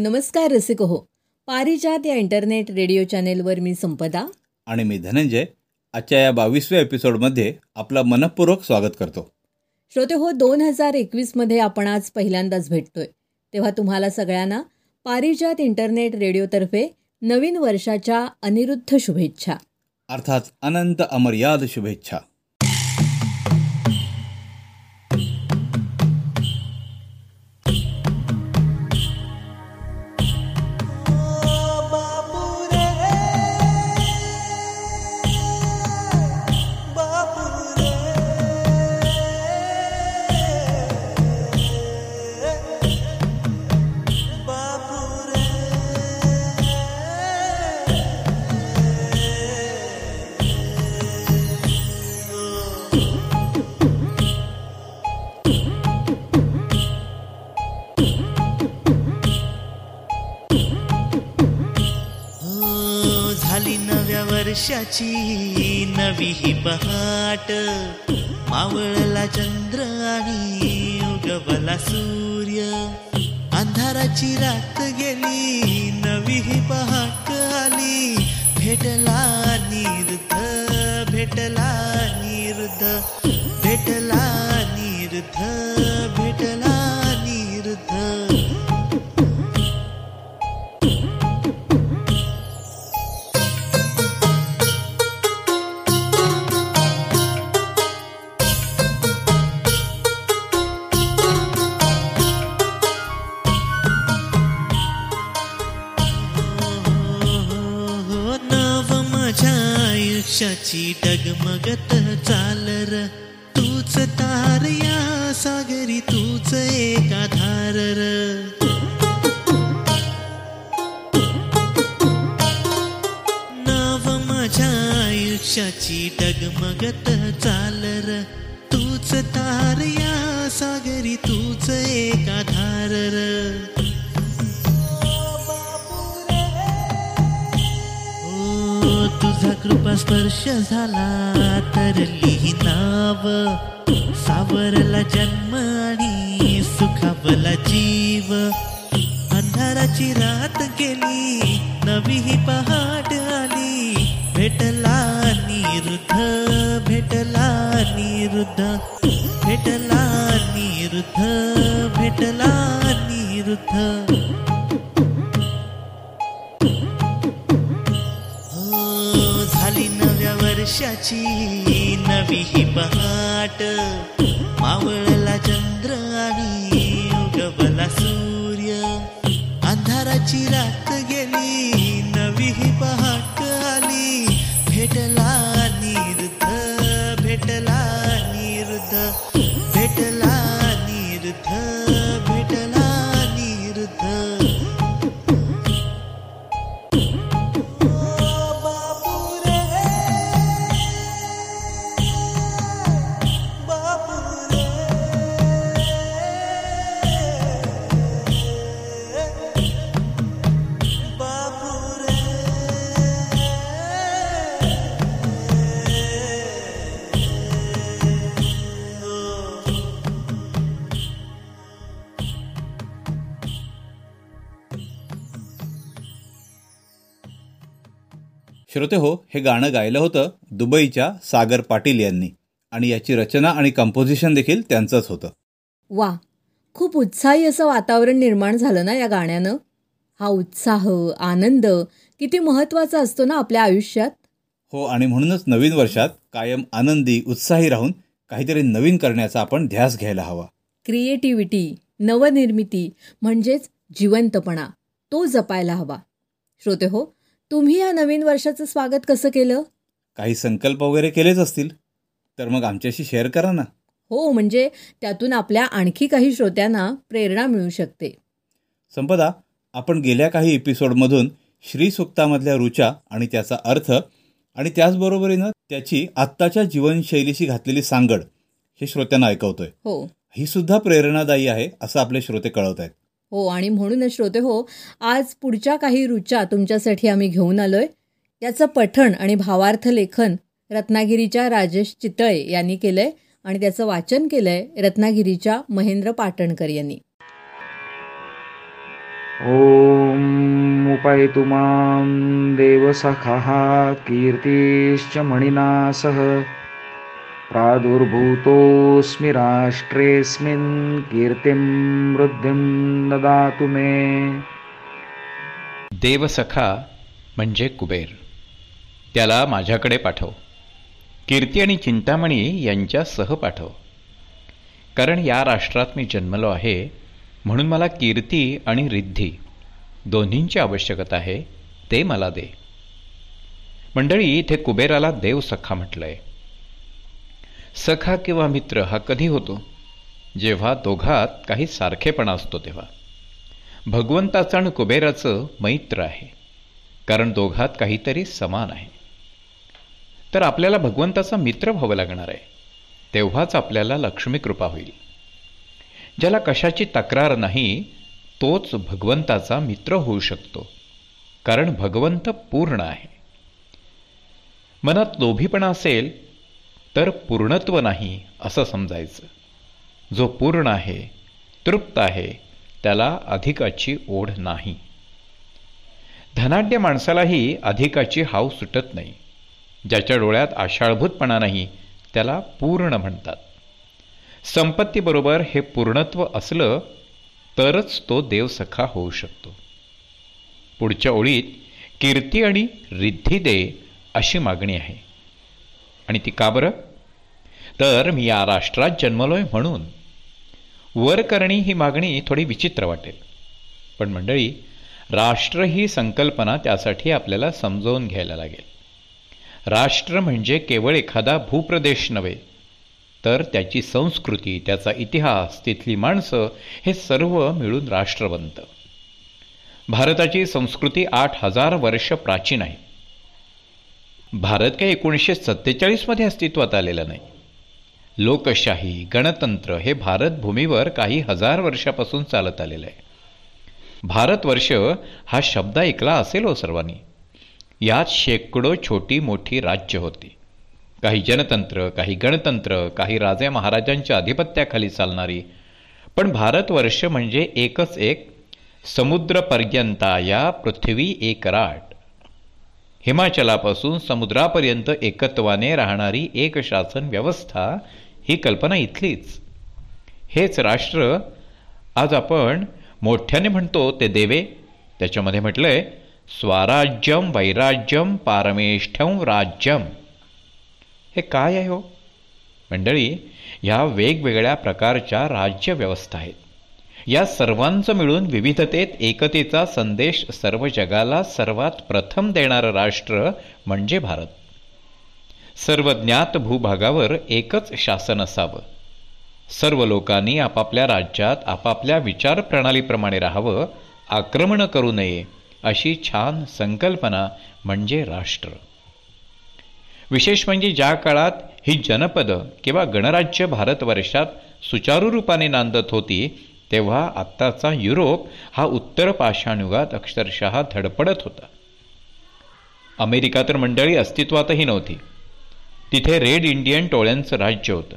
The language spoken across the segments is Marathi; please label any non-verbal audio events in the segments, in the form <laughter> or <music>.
नमस्कार रसिक हो पारिजात या इंटरनेट रेडिओ चॅनेलवर मी संपदा. आणि मी धनंजय. आजच्या या बावीसव्या एपिसोडमध्ये आपलं मनपूर्वक स्वागत करतो. श्रोते हो दोन हजार एकवीसमध्ये आपण आज पहिल्यांदाच भेटतोय. तेव्हा तुम्हाला सगळ्यांना पारिजात इंटरनेट रेडिओतर्फे नवीन वर्षाच्या अनिरुद्ध शुभेच्छा. अर्थात अनंत अमर्याद शुभेच्छा. तूच एक आधार ओ तुझा कृपा स्पर्श झाला तरली नाव. सावरला जन्म आणि सुखावला जीव. अंधाराची रात गेली नवी ही पहाट आली. भेटला निरुद्ध भेटला निरुद्ध. भेटला निरुद्ध भेटला निरुद्ध. हो झाली नव्या वर्षाची नवी ही पहाट. मावळला चंद्र आणि उगवला सूर्य. अंधाराची रात गेली नवी ही पहाट आली. भेटला श्रोते हो हे गाणं गायलं होतं दुबईच्या सागर पाटील यांनी. आणि याची रचना आणि कंपोजिशन देखील त्यांचंच होतं. वा खूप उत्साही असं वातावरण निर्माण झालं ना या गाण्यानं? हा उत्साह आनंद किती महत्त्वाचा असतो ना आपल्या आयुष्यात? हो आणि म्हणूनच नवीन वर्षात कायम आनंदी उत्साही राहून काहीतरी नवीन करण्याचा आपण ध्यास घ्यायला हवा. क्रिएटिव्हिटी नवनिर्मिती म्हणजेच जिवंतपणा तो जपायला हवा. श्रोते हो तुम्ही या नवीन वर्षाचं स्वागत कसं केलं? काही संकल्प वगैरे केलेच असतील तर मग आमच्याशी शेअर करा ना. हो म्हणजे त्यातून आपल्या आणखी काही श्रोत्यांना प्रेरणा मिळू शकते. संपदा आपण गेल्या काही एपिसोडमधून श्री सुक्तामधल्या रुचा आणि त्याचा अर्थ आणि त्याचबरोबरीनं त्याची आत्ताच्या जीवनशैलीशी घातलेली सांगड हे श्रोत्यांना ऐकवतोय. हो. ही सुद्धा प्रेरणादायी आहे असं आपले श्रोते कळवत आहेत हो आणि म्हणूनच श्रोते हो आज पुढच्या काही रुचा तुमच्यासाठी आम्ही घेऊन आलोय. याचं पठण आणि भावार्थ लेखन रत्नागिरीच्या राजेश चितळे यांनी केलंय आणि त्याचं वाचन केलंय रत्नागिरीच्या महेंद्र पाटणकर यांनी. ओम उपैतु मां देवसखः कीर्तिश्च मणिना सह प्रादुर्भूतोऽस्मि राष्ट्रेऽस्मिन् कीर्तिं वृद्धिं ददातु मे। देवसखा म्हणजे कुबेर. त्याला माझ्याकडे पाठव. कीर्ती आणि चिंतामणी यांच्यासह पाठव. कारण या राष्ट्रात मी जन्मलो आहे म्हणून मला कीर्ती आणि रिद्धी दोन्हींची आवश्यकता आहे ते मला दे. मंडळी इथे कुबेराला देव सखा म्हटलंय. सखा किंवा मित्र हा कधी होतो? जेव्हा दोघात काही सारखेपणा असतो तेव्हा. भगवंताचं आणि कुबेराचं मैत्र आहे. कारण दोघात काहीतरी समान आहे. तर आपल्याला भगवंताचा मित्र व्हावं लागणार आहे. तेव्हाच आपल्याला लक्ष्मी कृपा होईल. ज्याला कशाची तक्रार नाही तोच भगवंताचा मित्र होऊ शकतो. कारण भगवंत पूर्ण आहे. मनात लोभीपणा असेल तर पूर्णत्व नाही असं समजायचं. जो पूर्ण आहे तृप्त आहे त्याला अधिकाची ओढ नाही. धनाढ्य माणसालाही अधिकाची हाव सुटत नाही. ज्याच्या डोळ्यात आषाळभूतपणा नाही त्याला पूर्ण म्हणतात. संपत्तीबरोबर हे पूर्णत्व असलं तरच तो देवसखा होऊ शकतो. पुढच्या ओळीत कीर्ती आणि रिद्धी दे अशी मागणी आहे. आणि ती का बरं? तर मी या राष्ट्रात जन्मलोय म्हणून. वर करणी ही मागणी थोडी विचित्र वाटेल. पण मंडळी राष्ट्र ही संकल्पना त्यासाठी आपल्याला समजावून घ्यायला लागेल. राष्ट्र म्हणजे केवळ एखादा भूप्रदेश नव्हे तर त्याची संस्कृती त्याचा इतिहास तिथली माणसं हे सर्व मिळून राष्ट्र बनतं भारताची संस्कृती आठ हजार वर्ष प्राचीन आहे. भारत काही एकोणीसशे सत्तेचाळीसमध्ये अस्तित्वात आलेलं नाही. लोकशाही गणतंत्र हे भारतभूमीवर काही हजार वर्षापासून चालत आलेलं आहे. भारतवर्ष हा शब्द ऐकला असेल हो सर्वांनी. यात शेकडो छोटी मोठी राज्य होती. काही जनतंत्र काही गणतंत्र काही राजे महाराजांच्या अधिपत्याखाली चालणारी. पण भारतवर्ष म्हणजे एकच एक समुद्रपर्यंता या पृथ्वी एक राट. हिमाचलापासून समुद्रापर्यंत एकत्वाने राहणारी एक शासन व्यवस्था ही कल्पना इथलीच. हेच राष्ट्र आज आपण मोठ्याने म्हणतो ते देवे. त्याच्यामध्ये म्हटलंय स्वराज्यम वैराज्यम पारमेष्ठम राज्यम. हे काय आहे हो? मंडळी ह्या वेगवेगळ्या प्रकारच्या राज्यव्यवस्था आहेत. या सर्वांचं मिळून विविधतेत एकतेचा संदेश सर्व जगाला सर्वात प्रथम देणारं राष्ट्र म्हणजे भारत. सर्व ज्ञात भूभागावर एकच शासन असावं. सर्व लोकांनी आपापल्या राज्यात आपापल्या विचारप्रणालीप्रमाणे राहावं आक्रमण करू नये अशी छान संकल्पना म्हणजे राष्ट्र. विशेष म्हणजे ज्या काळात ही जनपद किंवा गणराज्य भारतवर्षात सुचारू रूपाने नांदत होती तेव्हा आत्ताचा युरोप हा उत्तर पाषाणयुगात अक्षरशः धडपडत होता. अमेरिका तर मंडळी अस्तित्वातही नव्हती. तिथे रेड इंडियन टोळ्यांचं राज्य होतं.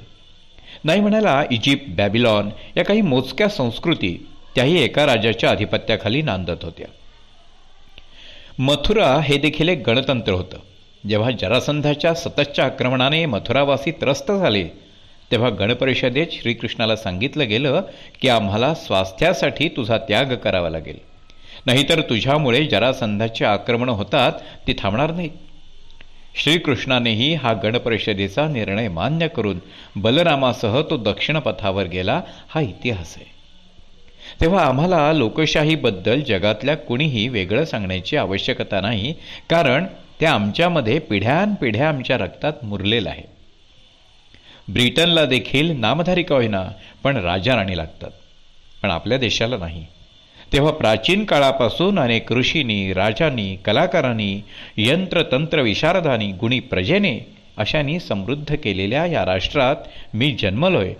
नाही म्हणाला इजिप्त बॅबिलॉन या काही मोजक्या संस्कृती त्याही एका राजाच्या आधिपत्याखाली नांदत होत्या. मथुरा हे देखील एक गणतंत्र होतं. जेव्हा जरासंधाच्या सततच्या आक्रमणाने मथुरावासी त्रस्त झाले तेव्हा गणपरिषदेत श्रीकृष्णाला सांगितलं गेलं की आम्हाला स्वास्थ्यासाठी तुझा त्याग करावा लागेल. नाहीतर तुझ्यामुळे जरासंधाची आक्रमणं होतात ती थांबणार नाहीत श्रीकृष्णानेही हा गणपरिषदेचा निर्णय मान्य करून बलरामासह तो दक्षिण पथावर गेला हा इतिहास आहे. तेव्हा आम्हाला लोकशाहीबद्दल जगातल्या कुणीही वेगळं सांगण्याची आवश्यकता नाही कारण त्या आमच्यामध्ये पिढ्यानपिढ्या आमच्या रक्तात मुरलेलं आहे. ब्रिटनला देखील नामधारी का होईना पण राजा राणी लागतात. पण आपल्या देशाला नाही. तेव्हा प्राचीन काळापासून अनेक ऋषींनी राजांनी कलाकारांनी यंत्रतंत्र विशारदानी गुणी प्रजेने अशांनी समृद्ध केलेल्या या राष्ट्रात मी जन्मलोय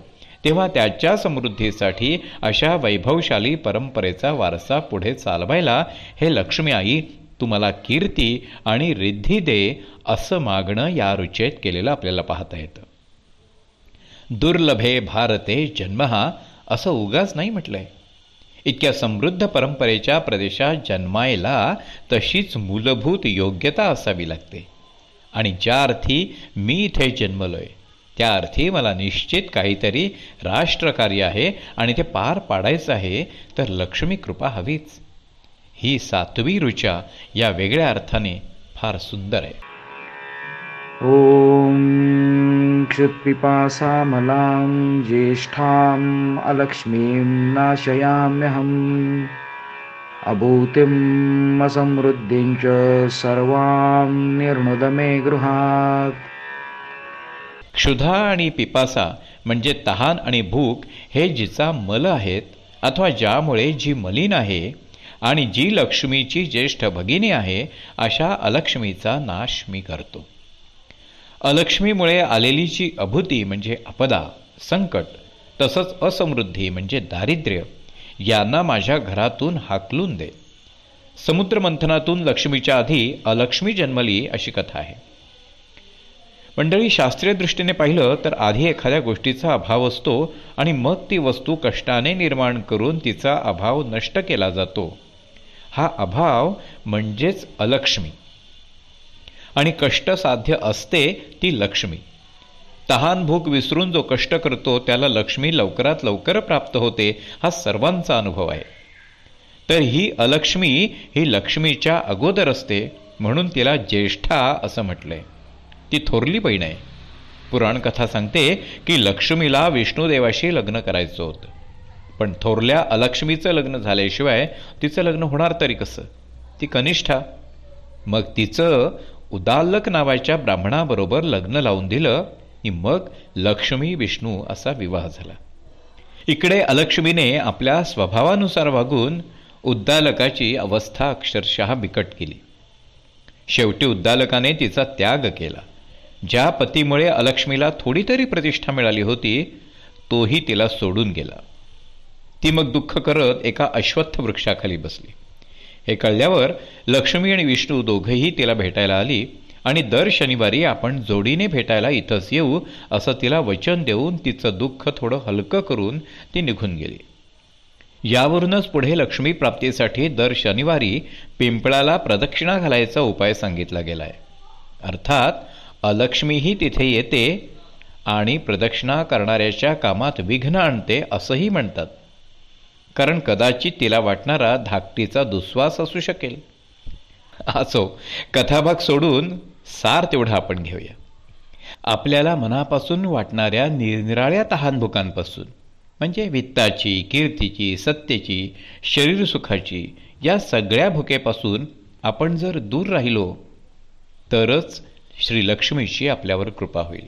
तेव्हा त्याच्या समृद्धीसाठी अशा वैभवशाली परंपरेचा वारसा पुढे चालवायला हे लक्ष्मी आई तुम्हाला कीर्ती आणि रिद्धी दे असं मागणं या रुचेत केलेलं आपल्याला पाहता येतं. दुर्लभे भारते जन्म हा असं उगाच नाही म्हटलंय. इतक्या समृद्ध परंपरेच्या प्रदेशात जन्मायला तशीच मूलभूत योग्यता असावी लागते. आणि ज्या अर्थी मी इथे जन्मलोय त्या अर्थी मला निश्चित काहीतरी राष्ट्रकार्य आहे आणि ते पार पाडायचं आहे तर लक्ष्मी कृपा हवीच. ही सातवी ऋचा या वेगळ्या अर्थाने फार सुंदर आहे. ॐ क्षुत्पिपासामलां ज्येष्ठाम् अलक्ष्मीं नाशयाम्यहम्। अभूतिम् असमृद्धिं च सर्वां निर्णुदमे गृहात्। क्षुधा आणि पिपासा म्हणजे तहान आणि भूक हे जिचा मल आहेत अथवा ज्यामुळे जी मलिन आहे आणि जी लक्ष्मीची ज्येष्ठ भगिनी आहे अशा अलक्ष्मीचा नाश मी करतो. अलक्ष्मीमुळे आलेली जी अभूती म्हणजे अपदा संकट तसंच असमृद्धी म्हणजे दारिद्र्य यांना माझ्या घरातून हाकलून दे. समुद्रमंथनातून लक्ष्मीच्या आधी अलक्ष्मी जन्मली अशी कथा आहे. मंडळी शास्त्रीय दृष्टीने पाहिलं तर आधी एखाद्या गोष्टीचा अभाव असतो आणि मग ती वस्तू कष्टाने निर्माण करून तिचा अभाव नष्ट केला जातो. हा अभाव म्हणजेच अलक्ष्मी. आणि कष्ट साध्य असते ती लक्ष्मी. तहान भूक विसरून जो कष्ट करतो त्याला लक्ष्मी लवकरात लवकर प्राप्त होते हा सर्वांचा अनुभव आहे. तर ही अलक्ष्मी ही लक्ष्मीच्या अगोदर असते म्हणून तिला ज्येष्ठा असं म्हटलंय. ती थोरली बहीण आहे. पुराणकथा सांगते की लक्ष्मीला विष्णुदेवाशी लग्न करायचं होतं. पण थोरल्या अलक्ष्मीचं लग्न झाल्याशिवाय तिचं लग्न होणार तरी कसं? ती कनिष्ठा. मग तिचं उदालक नावाच्या ब्राह्मणाबरोबर लग्न लावून दिलं की मग लक्ष्मी विष्णू असा विवाह झाला. इकडे अलक्ष्मीने आपल्या स्वभावानुसार वागून उद्दालकाची अवस्था अक्षरशः बिकट केली. शेवटी उद्दालकाने तिचा त्याग केला. ज्या पतीमुळे अलक्ष्मीला थोडी तरी प्रतिष्ठा मिळाली होती तोही तिला सोडून गेला. ती मग दुःख करत एका अश्वत्थ वृक्षाखाली बसली. हे कळल्यावर लक्ष्मी आणि विष्णू दोघंही तिला भेटायला आली आणि दर शनिवारी आपण जोडीने भेटायला इथंच येऊ असं तिला वचन देऊन तिचं दुःख थोडं हलकं करून ती निघून गेली. यावरूनच पुढे लक्ष्मी प्राप्तीसाठी दर शनिवारी पिंपळाला प्रदक्षिणा घालायचा उपाय सांगितला गेलाय. अर्थात अलक्ष्मीही तिथे येते आणि प्रदक्षिणा करणाऱ्याच्या कामात विघ्न आणते असंही म्हणतात. कारण कदाचित तिला वाटणारा धाकटीचा दुस्वास असू शकेल. असो कथाभाग सोडून सार तेवढा आपण घेऊया. आपल्याला मनापासून वाटणाऱ्या निरनिराळ्या तहानभुकांपासून म्हणजे वित्ताची कीर्तीची सत्तेची शरीरसुखाची या सगळ्या भुकेपासून आपण जर दूर राहिलो तरच श्रीलक्ष्मीची आपल्यावर कृपा होईल.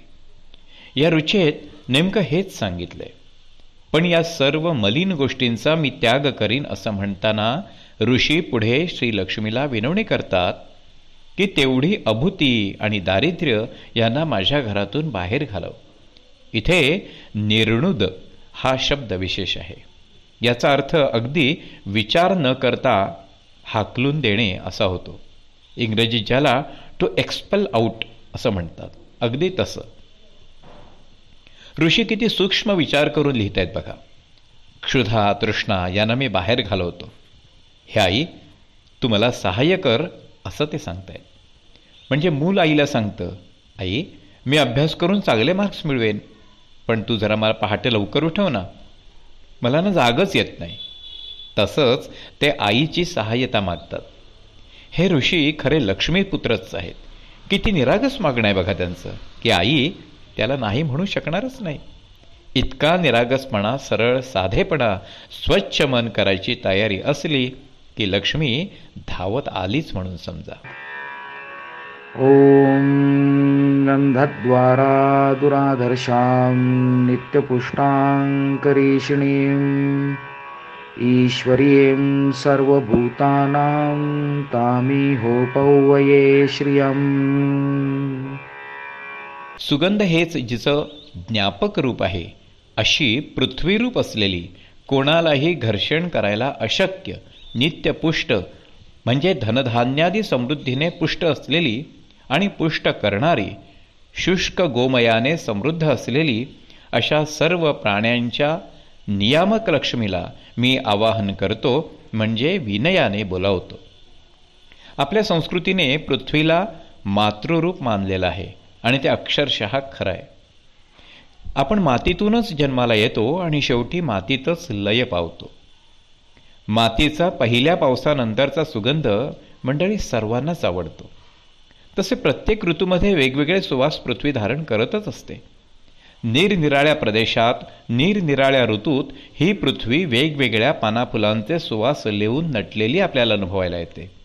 या रुचेत नेमकं हेच सांगितलंय. पण या सर्व मलिन गोष्टींचा मी त्याग करीन असं म्हणताना ऋषी पुढे श्रीलक्ष्मीला विनवणी करतात की तेवढी अभूती आणि दारिद्र्य यांना माझ्या घरातून बाहेर घालव. इथे निर्णुद हा शब्द विशेष आहे. याचा अर्थ अगदी विचार न करता हाकलून देणे असा होतो. इंग्रजीत ज्याला टू एक्सपल आऊट असं म्हणतात. अगदी तसं. ऋषी किती सूक्ष्म विचार करून लिहित आहेत बघा. क्षुधा तृष्णा यांना मी बाहेर घालवतो. हे आई तू मला सहाय्य कर असं ते सांगतायत. म्हणजे मूल आईला सांगतं आई मी अभ्यास करून चांगले मार्क्स मिळवेन पण तू जरा मला पहाटे लवकर उठव ना. मला ना जागच येत नाही. तसंच ते आईची सहाय्यता मागतात. हे ऋषी खरे लक्ष्मीपुत्रच आहेत. किती निरागस मागणं आहे बघा त्यांचं की आई त्याला नाही म्हणू शकणारच नाही. इतका निरागसपणा सरळ साधेपणा स्वच्छ मन करायची तयारी असली की लक्ष्मी धावत आलीच म्हणून समजा. ॐ गन्धद्वारा दुराधर्षां नित्यपुष्टाङ्करीषिणीम् ईश्वरीं सर्वभूतानां तामिहोपौवये श्रियम्। सुगंध हेच जिचं ज्ञापक रूप आहे. अशी पृथ्वीरूप असलेली कोणालाही घर्षण करायला अशक्य नित्यपुष्ट म्हणजे धनधान्यादी समृद्धीने पुष्ट असलेली आणि पुष्ट करणारी शुष्क गोमयाने समृद्ध असलेली अशा सर्व प्राण्यांच्या नियामक लक्ष्मीला मी आवाहन करतो म्हणजे विनयाने बोलावतो. आपल्या संस्कृतीने पृथ्वीला मातृरूप मानलेलं आहे. आणि ते अक्षरशः खरं आहे. आपण मातीतूनच जन्माला येतो आणि शेवटी मातीतच लय पावतो. मातीचा पहिल्या पावसानंतरचा सुगंध मंडळी सर्वांनाच आवडतो. तसे प्रत्येक ऋतूमध्ये वेगवेगळे सुवास पृथ्वी धारण करतच असते. निरनिराळ्या प्रदेशात निरनिराळ्या ऋतूत ही पृथ्वी वेगवेगळ्या पानाफुलांचे सुवास लिहून नटलेली आपल्याला अनुभवायला येते.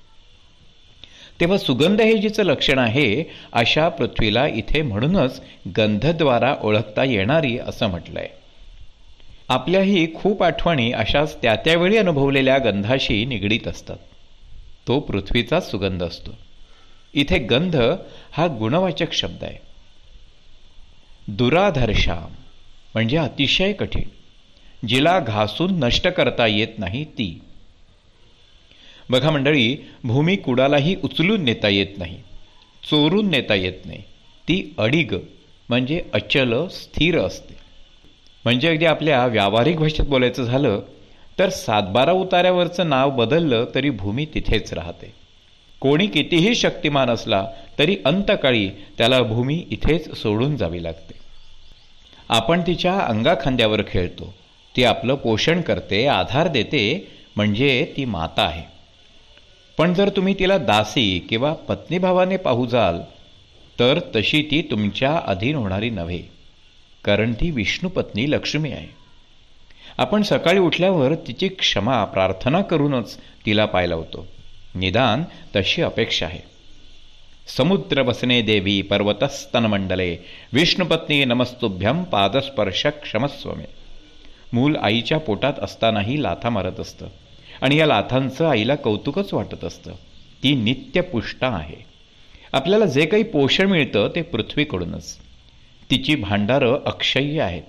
तेव्हा सुगंध हे जिचं लक्षण आहे अशा पृथ्वीला इथे म्हणूनच गंधद्वारा ओळखता येणारी असं म्हटलंय. आपल्याही खूप आठवणी अशाच त्या त्यावेळी अनुभवलेल्या गंधाशी निगडीत असतात. तो पृथ्वीचा सुगंध असतो. इथे गंध हा गुणवाचक शब्द आहे. दुराधर्षा म्हणजे अतिशय कठीण. जिला घासून नष्ट करता येत नाही ती. बघा मंडळी भूमी कुडालाही उचलून नेता येत नाही चोरून नेता येत नाही. ती अडिग म्हणजे अचल स्थिर असते. म्हणजे अगदी आपल्या व्यावहारिक भाषेत बोलायचं झालं तर सातबारा उतार्यावरचं नाव बदललं तरी भूमी तिथेच राहते. कोणी कितीही शक्तिमान असला तरी अंतकाळी त्याला भूमी इथेच सोडून जावी लागते. आपण तिच्या अंगाखांद्यावर खेळतो ती आपलं पोषण करते आधार देते म्हणजे ती माता आहे. पण जर तुम्ही तिला दासी किंवा पत्नीभावाने पाहू जाल तर तशी ती तुमच्या अधीन होणारी नव्हे कारण ती विष्णुपत्नी लक्ष्मी आहे. आपण सकाळी उठल्यावर तिची क्षमा प्रार्थना करूनच तिला पाहायला होतो. निदान तशी अपेक्षा आहे. समुद्र बसने देवी पर्वतस्तनमंडले विष्णुपत्नी नमस्तुभ्यम पादस्पर्श क्षमस्वमे. मूल आईच्या पोटात असतानाही लाथा मारत असतं. आणि या लाथांचं आईला कौतुकच वाटत असतं. ती नित्यपुष्टा आहे. आपल्याला जे काही पोषण मिळतं ते पृथ्वीकडूनच. तिची भांडारं अक्षय्य आहेत.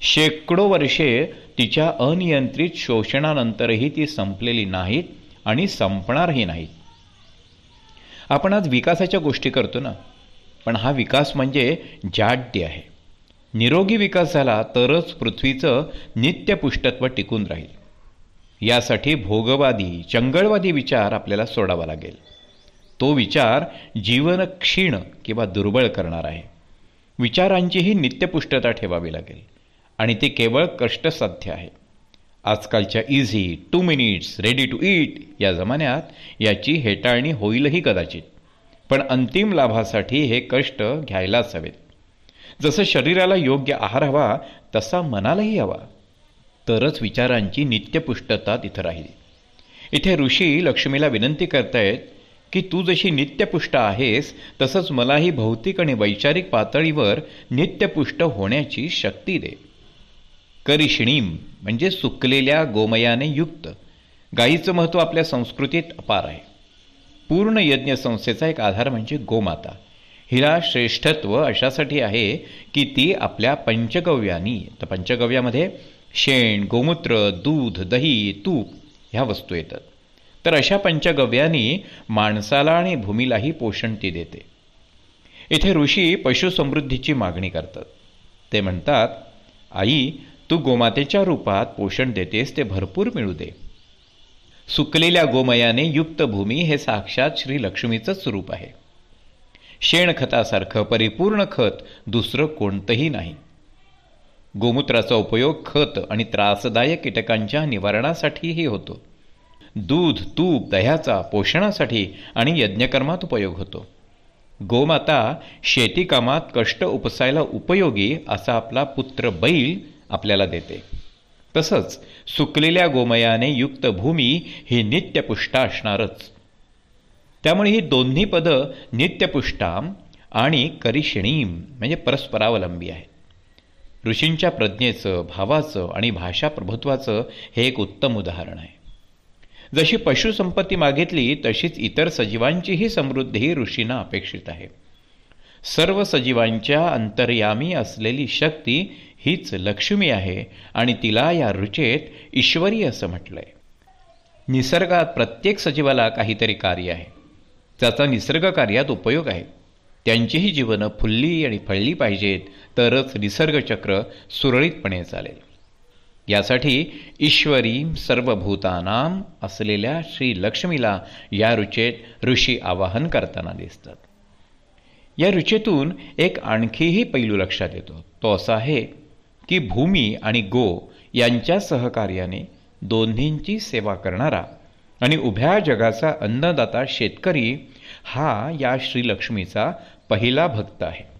शेकडो वर्षे तिच्या अनियंत्रित शोषणानंतरही ती संपलेली नाहीत आणि संपणारही नाहीत. आपण आज विकासाच्या गोष्टी करतो ना? पण हा विकास म्हणजे जाड्य आहे. निरोगी विकास झाला तरच पृथ्वीचं नित्यपुष्टत्व टिकून राहील. यासाठी भोगवादी चंगळवादी विचार आपल्याला सोडावा लागेल. तो विचार जीवन क्षीण किंवा दुर्बळ करणार आहे. विचारांचीही नित्यपुष्टता ठेवावी लागेल. आणि ते केवळ कष्टसाध्य आहे. आजकालच्या easy two minutes ready to eat या जमान्यात याची हेटाळणी होईलही कदाचित. पण अंतिम लाभासाठी हे कष्ट घ्यायलाच हवेत. जसं शरीराला योग्य आहार हवा तसा मनालाही हवा. तरच विचारांची नित्यपुष्टता तिथं राहील. इथे ऋषी लक्ष्मीला विनंती करतायत की तू जशी नित्यपुष्ट आहेस तसंच मलाही भौतिक आणि वैचारिक पातळीवर नित्यपुष्ट होण्याची शक्ती दे. करिष्णीम म्हणजे सुकलेल्या गोमयाने युक्त. गायीचं महत्त्व आपल्या संस्कृतीत अपार आहे. पूर्ण यज्ञ संस्थेचा एक आधार म्हणजे गोमाता. हिला श्रेष्ठत्व अशासाठी आहे की ती आपल्या पंचगव्यानी तर पंचगव्यामध्ये शेण गोमूत्र दूध दही तूप ह्या वस्तू येतात. तर अशा पंचगव्यानी माणसाला आणि भूमीलाही पोषण ती देते. इथे ऋषी पशुसमृद्धीची मागणी करतात. ते म्हणतात आई तू गोमातेच्या रूपात पोषण देतेस ते भरपूर मिळू दे. सुकलेल्या गोमयाने युक्त भूमी हे साक्षात श्री लक्ष्मीचंच स्वरूप आहे. शेणखतासारखं परिपूर्ण खत दुसरं कोणतंही नाही. गोमूत्राचा उपयोग खत आणि त्रासदायक कीटकांच्या निवारणासाठीही होतो. दूध तूप दह्याचा पोषणासाठी आणि यज्ञकर्मात उपयोग होतो. गोमाता शेतीकामात कष्ट उपसायला उपयोगी असा आपला पुत्र बैल आपल्याला देते. तसंच सुकलेल्या गोमयाने युक्त भूमी ही नित्यपुष्टा असणारच. त्यामुळे ही दोन्ही पदं नित्यपुष्टाम आणि करिषणीम म्हणजे परस्परावलंबी आहेत. ऋषींच्या प्रज्ञेचं भावाचं आणि भाषा प्रभुत्वाचं हे एक उत्तम उदाहरण आहे. जशी पशुसंपत्ती मागितली तशीच इतर सजीवांचीही समृद्धी ऋषींना अपेक्षित आहे. सर्व सजीवांच्या अंतर्यामी असलेली शक्ती हीच लक्ष्मी आहे आणि तिला या रुचेत ईश्वरी असं म्हटलंय. निसर्गात प्रत्येक सजीवाला काहीतरी कार्य आहे. त्याचा निसर्ग कार्यात उपयोग आहे. त्यांचीही जीवनं फुलली आणि फळली पाहिजेत तरच निसर्गचक्र सुरळीतपणे चालेल. यासाठी ईश्वरी सर्वभूतानाम असलेल्या श्री लक्ष्मीला या रुचेत ऋषी आवाहन करताना दिसतात. या रुचेतून एक आणखीही पैलू लक्षात येतो. तो असा आहे की भूमी आणि गो यांच्या सहकार्याने दोन्हींची सेवा करणारा आणि उभ्या जगाचा अन्नदाता शेतकरी हा या श्रीलक्ष्मीचा पहिला भक्त आहे.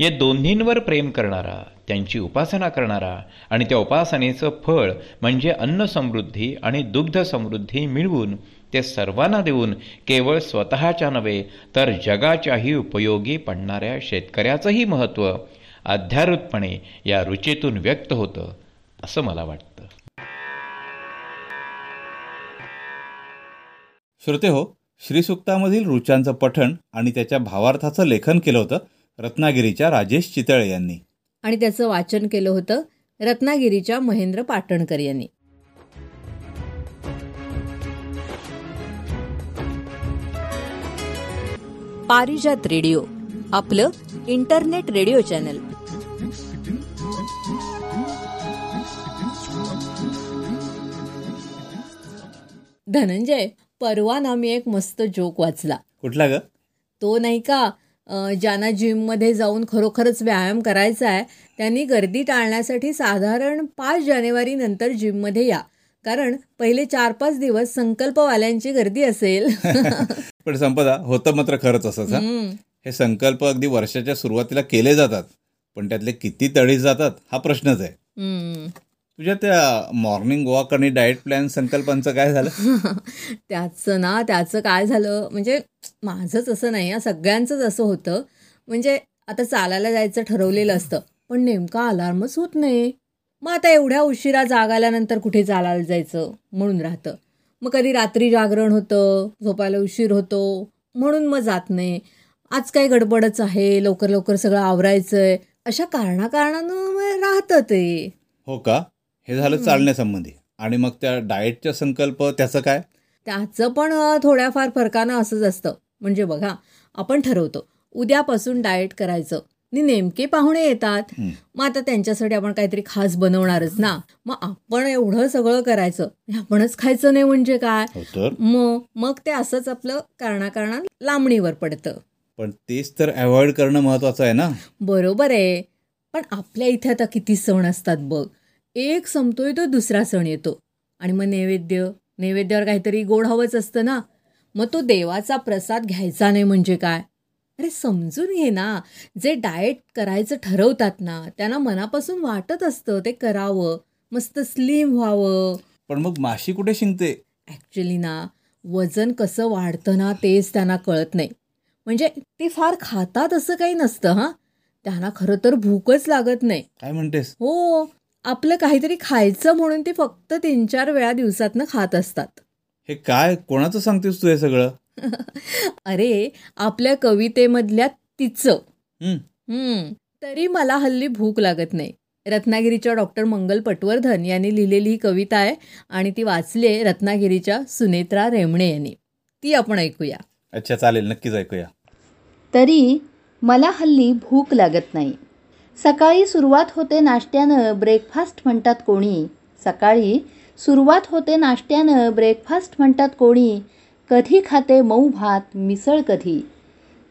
या दोन्हींवर प्रेम करणारा त्यांची उपासना करणारा आणि त्या उपासनेचं फळ म्हणजे अन्न समृद्धी आणि दुग्ध समृद्धी मिळवून ते सर्वांना देऊन केवळ स्वतःच्या नव्हे तर जगाच्याही उपयोगी पडणाऱ्या शेतकऱ्याचंही महत्त्व अध्यारूतपणे या रुचेतून व्यक्त होतं असं मला वाटतं. श्रोते हो श्रीसुक्तामधील रुचांचं पठण आणि त्याच्या भावार्थाचं लेखन केलं होतं. रत्नागिरीच्या राजेश चितळे यांनी. आणि त्याचं वाचन केलं होतं रत्नागिरीच्या महेंद्र पाटणकर यांनी. पारिजात रेडिओ आपलं इंटरनेट रेडिओ चॅनल. धनंजय परवा ना मी एक मस्त जोक वाचला. कुठला ग? तो नाही का ज्यांना जिममध्ये जाऊन खरोखरच व्यायाम करायचा आहे त्यांनी गर्दी टाळण्यासाठी साधारण पाच जानेवारी नंतर जिममध्ये या. कारण पहिले चार पाच दिवस संकल्पवाल्यांची गर्दी असेल. <laughs> पण संपदा होतं मात्र खरंच असंच हा. संकल्प अगदी वर्षाच्या सुरुवातीला केले जातात पण त्यातले किती तडीत जातात हा प्रश्नच आहे. तुझ्या त्या मॉर्निंग वॉक आणि डाएट प्लॅन संकल्पांचं काय झालं? <laughs> त्याचं ना त्याचं काय झालं? म्हणजे माझंच असं नाही सगळ्यांचंच असं होतं. म्हणजे आता चालायला जायचं ठरवलेलं असतं. पण नेमका अलार्मच होत नाही. मग आता एवढ्या उशिरा जाग आल्यानंतर कुठे चालायला जायचं? म्हणून राहतं. मग कधी रात्री जागरण होतं झोपायला उशीर होतो म्हणून मग जात नाही. आज काही गडबडच आहे लवकर लवकर सगळं आवरायचंय. अशा कारणाकारणानं राहतं ते. हो का? हे झालं चालण्यासंबंधी. आणि मग त्या डाएटचा संकल्प त्याचं काय? त्याचं पण थोड्याफार फरकानं असंच असतं. म्हणजे बघा आपण ठरवतो उद्यापासून डाएट करायचं. आणि नेमके पाहुणे येतात. मग आता त्यांच्यासाठी आपण काहीतरी खास बनवणारच ना. मग आपण एवढं सगळं करायचं आपणच खायचं नाही म्हणजे काय? हो मग मग ते असंच आपलं कारणाकारणा लांबणीवर पडतं. पण तेच तर अवॉइड करणं महत्वाचं आहे ना. बरोबर आहे. पण आपल्या इथे आता किती सण असतात बघ. एक संपतोय तो दुसरा सण येतो. आणि मग नैवेद्य नैवेद्यावर काहीतरी गोड हवंच असतं ना? मग तो देवाचा प्रसाद घ्यायचा नाही म्हणजे काय? अरे समजून घे ना. जे डाएट करायचं ठरवतात ना त्यांना मनापासून वाटत असतं ते करावं. मस्त स्लिम व्हावं. पण मग माशी कुठे शिंकते? ॲक्च्युली ना वजन कसं वाढतं ना तेच त्यांना कळत नाही. म्हणजे ते फार खातात असं काही नसतं हां? त्यांना खरं तर भूकच लागत नाही. काय म्हणतेस? हो. आपलं काहीतरी खायचं म्हणून ते फक्त तीन चार वेळा दिवसातनं खात असतात. हे काय? कोणाचं सांगतेस तू हे सगळं? <laughs> अरे आपल्या कवितेमधल्या तिचं. हं, हम्म. तरी मला हल्ली भूक लागत नाही. रत्नागिरीच्या डॉक्टर मंगल पटवर्धन यांनी लिहिलेली ही कविता आहे आणि ती वाचली आहे रत्नागिरीच्या सुनेत्रा रेमणे यांनी. ती आपण ऐकूया. अच्छा चालेल. नक्कीच ऐकूया. तरी मला हल्ली भूक लागत नाही. सकाळी सुरुवात होते नाश्त्यानं ब्रेकफास्ट म्हणतात कोणी. सकाळी सुरुवात होते नाश्त्यानं ब्रेकफास्ट म्हणतात कोणी. कधी खाते मऊ भात मिसळ कधी.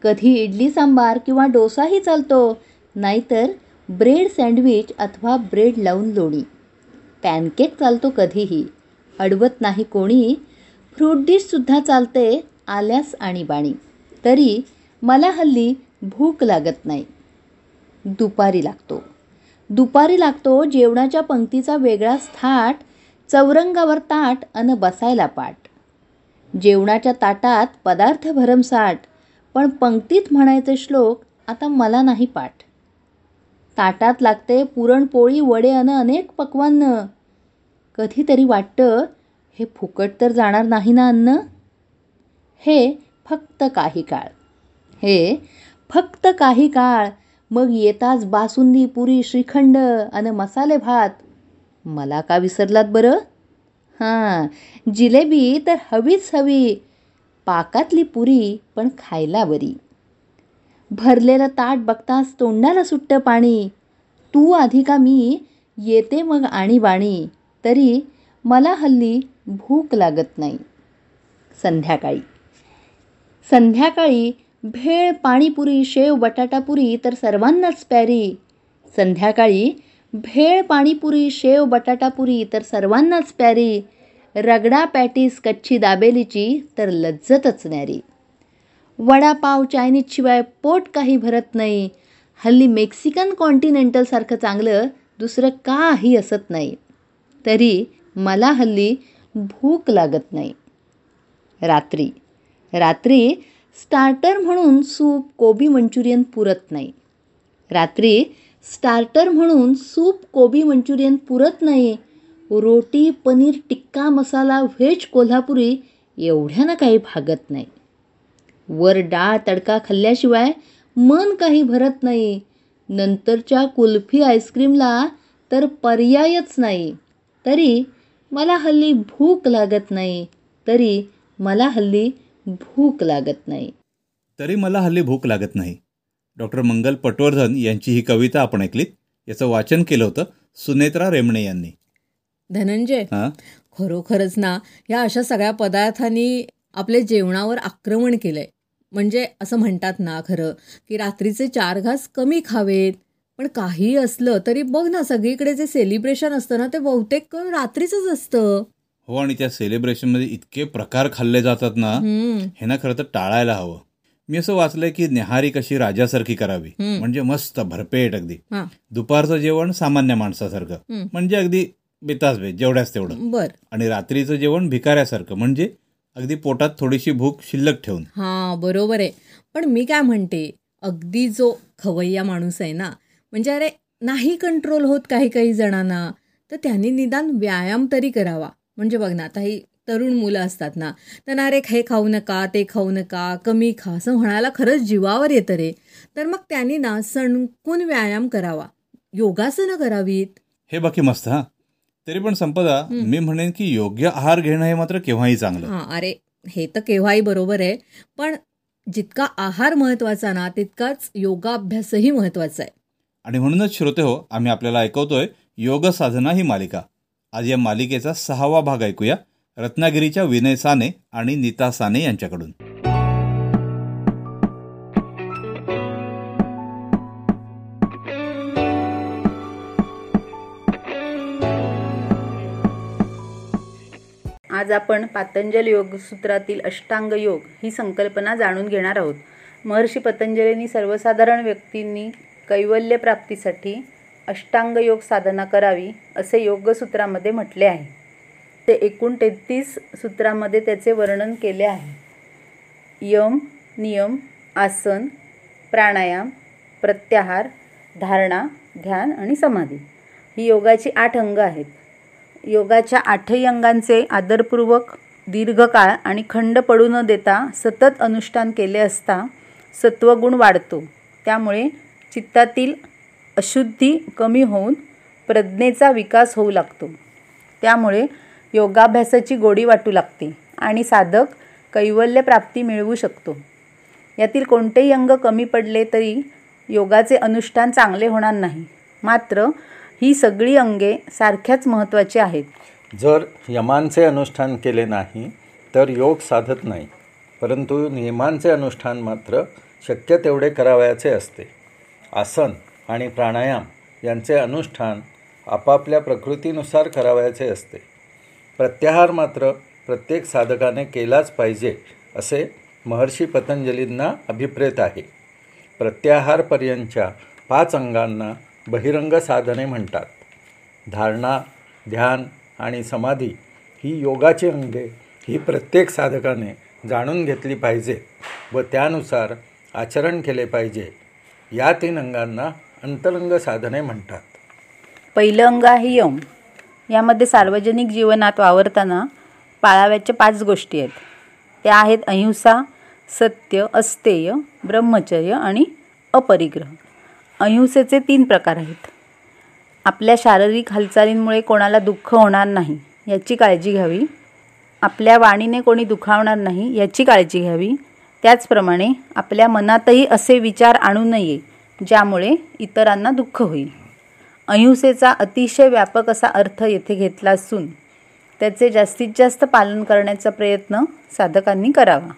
कधी इडली सांबार किंवा डोसाही चालतो नाहीतर ब्रेड सँडविच अथवा ब्रेड लावून लोणी. पॅनकेक चालतो कधीही. अडवत नाही कोणी. फ्रूट डिशसुद्धा चालते आल्यास आणि बाणी तरी मला हल्ली भूक लागत नाही. दुपारी लागतो. दुपारी लागतो जेवणाच्या पंक्तीचा वेगळाच थाट चौरंगावर ताट अन बसायला पाट जेवणाच्या ताटात पदार्थ भरमसाठ पण पंक्तीत म्हणायचे श्लोक आता मला नाही पाठ. ताटात लागते पुरणपोळी वडे अन अनेक पक्वान्न. कधीतरी वाटतं हे फुकट तर जाणार नाही ना अन्न? हे फक्त काही काळ. हे फक्त काही काळ मग येताच बासुंदी पुरी श्रीखंड आणि मसाले भात. मला का विसरलात बरं? हां जिलेबी तर हवीच हवी. पाकातली पुरी पण खायला बरी. भरलेलं ताट बघताच तोंडाला सुट्टं पाणी. तू आधी का मी? येते मग आणीबाणी. तरी मला हल्ली भूक लागत नाही. संध्याकाळी. संध्याकाळी भेळ पाणीपुरी शेव बटाटापुरी तर सर्वांनाच प्यारी. संध्याकाळी भेळ पाणीपुरी शेव बटाटापुरी तर सर्वांनाच प्यारी. रगडा पॅटीस कच्ची दाबेलीची तर लज्जतच न्यारी. वडापाव चायनीजशिवाय पोट काही भरत नाही. हल्ली मेक्सिकन कॉन्टिनेंटलसारखं चांगलं दुसरं काही असत नाही. तरी मला हल्ली भूक लागत नाही. रात्री. रात्री स्टार्टर म्हणून सूप कोबी मंचुरियन पुरत नाही. रात्री स्टार्टर म्हणून सूप कोबी मंचुरियन पुरत नाही. रोटी पनीर टिक्का मसाला व्हेज कोल्हापुरी एवढ्यानं काही भागत नाही. वर डाळ तडका खाल्ल्याशिवाय मन काही भरत नाही. नंतरच्या कुल्फी आईस्क्रीमला तर पर्यायच नाही. तरी मला हल्ली भूक लागत नाही. तरी मला हल्ली भूक लागत नाही. तरी मला हल्ली भूक लागत नाही. डॉक्टर मंगल पटवर्धन यांची ही कविता आपण ऐकलीत. याचं वाचन केलं होतं सुनेत्रा रेमणे यांनी. धनंजय हां? खरोखरच ना या अशा सगळ्या पदार्थांनी आपल्या जेवणावर आक्रमण केलंय. म्हणजे असं म्हणतात ना खरं की रात्रीचे चार घास कमी खावेत. पण काही असलं तरी बघ ना सगळीकडे जे सेलिब्रेशन असतं ना ते बहुतेक करून रात्रीचंच असतं. हो आणि त्या सेलिब्रेशनमध्ये इतके प्रकार खाल्ले जातात ना हे ना खरं तर टाळायला हवं. मी असं वाचलंय की न्याहारी कशी राजासारखी करावी. म्हणजे मस्त भरपेट अगदी. दुपारचं जेवण सामान्य माणसासारखं. म्हणजे अगदी बेतास बेत जेवढ्याच तेवढं. बर. आणि रात्रीचं जेवण भिकाऱ्यासारखं. म्हणजे अगदी पोटात थोडीशी भूक शिल्लक ठेवून. हा बरोबर आहे. पण मी काय म्हणते अगदी जो खवय्या माणूस आहे ना म्हणजे अरे नाही कंट्रोल होत काही काही जणांना तर त्यांनी निदान व्यायाम तरी करावा. म्हणजे बघ ना आता ही तरुण मुलं असतात ना त्यांना अरे हे खाऊ नका ते खाऊ नका कमी खा. असं म्हणायला खरंच जीवावर येतं रे. तर मग त्यांनी ना सणकून व्यायाम करावा. योगासनं करावीत. हे बाकी मस्त हा. तरी पण संपदा मी म्हणेन की योग्य आहार घेणं हे मात्र केव्हाही चांगलं. हां अरे हे तर केव्हाही बरोबर आहे. पण जितका आहार महत्त्वाचा ना तितकाच योगाभ्यासही महत्त्वाचा आहे. आणि म्हणूनच श्रोते हो आम्ही आपल्याला ऐकवतोय योग साधना ही मालिका. आज या मालिकेचा सहावा भाग ऐकूया. रत्नागिरीच्या विनय साने आणि नीता साने यांच्याकडून. आज आपण पातंजल योगसूत्रातील अष्टांग योग ही संकल्पना जाणून घेणार आहोत. महर्षी पतंजलींनी सर्वसाधारण व्यक्तींनी कैवल्य प्राप्तीसाठी अष्टांग योग साधना करावी असे योगसूत्रामध्ये म्हटले आहे. ते एकूण तेहतीस सूत्रामध्ये त्याचे वर्णन केले आहे. यम नियम आसन प्राणायाम प्रत्याहार धारणा ध्यान आणि समाधी ही योगाची आठ अंग आहेत. योगाच्या आठही अंगांचे आदरपूर्वक दीर्घकाळ आणि खंड पडू न देता सतत अनुष्ठान केले असता सत्वगुण वाढतो. त्यामुळे चित्तातील अशुद्धी कमी होऊन प्रज्ञेचा विकास होऊ लागतो. त्यामुळे योगाभ्यासाची गोडी वाटू लागते आणि साधक कैवल्य प्राप्ती मिळवू शकतो. यातील कोणतेही अंग कमी पडले तरी योगाचे अनुष्ठान चांगले होणार नाही. मात्र ही सगळी अंगे सारख्याच महत्त्वाची आहेत. जर यमांचे अनुष्ठान केले नाही तर योग साधत नाही. परंतु नियमांचे अनुष्ठान मात्र शक्य तेवढे करावयाचे असते. आसन आणि प्राणायाम यांचे अनुष्ठान आपापल्या प्रकृतीनुसार करावयाचे असते. प्रत्याहार मात्र प्रत्येक साधकाने केलाच पाहिजे असे महर्षी पतंजलींना अभिप्रेत आहे. प्रत्याहारपर्यंतच्या पाच अंगांना बहिरंग साधने म्हणतात. धारणा ध्यान आणि समाधी ही योगाची अंगे ही प्रत्येक साधकाने जाणून घेतली पाहिजे व त्यानुसार आचरण केले पाहिजे. या तीन अंगांना अंतरंग साधने म्हणतात. पहिलं अंग आहे यम. यामध्ये सार्वजनिक जीवनात वावरताना पाळाव्याच्या पाच गोष्टी आहेत. त्या आहेत अहिंसा सत्य अस्तेय ब्रह्मचर्य आणि अपरिग्रह. अहिंसेचे तीन प्रकार आहेत. आपल्या शारीरिक हालचालींमुळे कोणाला दुःख होणार नाही याची काळजी घ्यावी. आपल्या वाणीने कोणी दुखावणार नाही याची काळजी घ्यावी. त्याचप्रमाणे आपल्या मनातही असे विचार आणू नये ज्यामुळे इतरांना दुःख होईल. अहिंसेचा अतिशय व्यापक असा अर्थ येथे घेतला असून त्याचे जास्तीत जास्त पालन करण्याचा प्रयत्न साधकांनी करावा.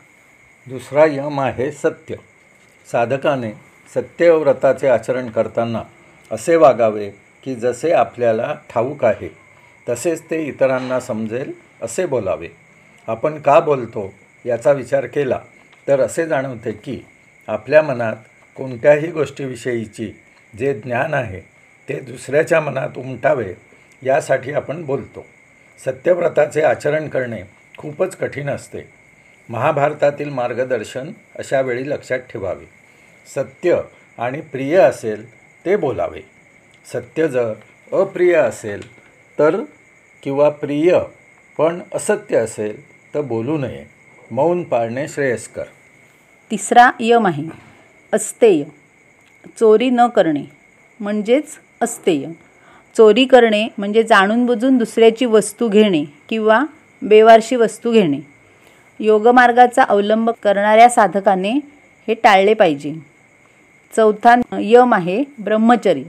दुसरा यम आहे सत्य. साधकाने सत्यव्रताचे आचरण करताना असे वागावे की जसे आपल्याला ठाऊक आहे तसेच ते इतरांना समजेल असे बोलावे. आपण का बोलतो याचा विचार केला तर असे जाणवते की आपल्या मनात कोणत्याही गोष्टीविषयीची जे ज्ञान आहे ते दुसऱ्याच्या मनात उमटावे यासाठी आपण बोलतो. सत्यव्रताचे आचरण करणे खूपच कठीण असते. महाभारतातील मार्गदर्शन अशा वेळी लक्षात ठेवावे. सत्य आणि प्रिय असेल ते बोलावे. सत्य जर अप्रिय असेल तर किंवा प्रिय पण असत्य असेल तर बोलू नये. मौन पाळणे श्रेयस्कर. तिसरा यम आहे अस्तेय. चोरी न करणे म्हणजेच अस्तेय. चोरी करणे म्हणजे जाणून बुजून दुसऱ्याची वस्तू घेणे किंवा बेवारशी वस्तू घेणे. योगमार्गाचा अवलंब करणाऱ्या साधकाने हे टाळले पाहिजे. चौथा यम आहे ब्रह्मचर्य.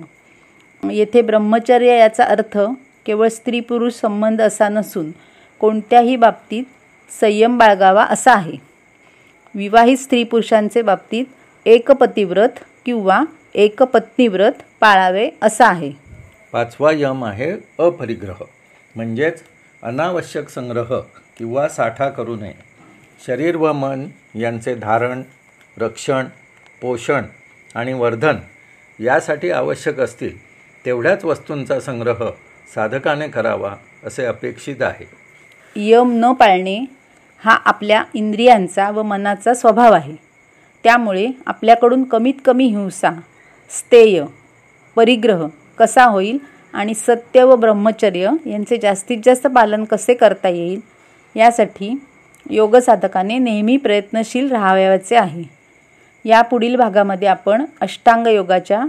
येथे ब्रह्मचर्य याचा अर्थ केवळ स्त्री पुरुष संबंध असा नसून कोणत्याही बाबतीत संयम बाळगावा असा आहे. विवाहित स्त्री पुरुषांचे बाबतीत एकपतिव्रत किंवा एकपत्नीव्रत पाळावे असा आहे. पाचवा यम आहे अपरिग्रह. म्हणजेच अनावश्यक संग्रह किंवा साठा करू नये. शरीर व मन यांचे धारण रक्षण पोषण आणि वर्धन यासाठी आवश्यक असतील तेवढ्याच वस्तूंचा संग्रह साधकाने करावा असे अपेक्षित आहे. यम न पाळणे हा आपल्या इंद्रियांचा व मनाचा स्वभाव आहे. त्यामुळे आपल्याकडून कमीत कमी हिंसा स्थेय परिग्रह कसा होईल आणि सत्य व ब्रह्मचर्य यांचे जास्तीत जास्त पालन कसे करता येईल यासाठी योगसाधकाने नेहमी प्रयत्नशील राहावयाचे आहे. या पुढील भागामध्ये आपण अष्टांग योगाच्या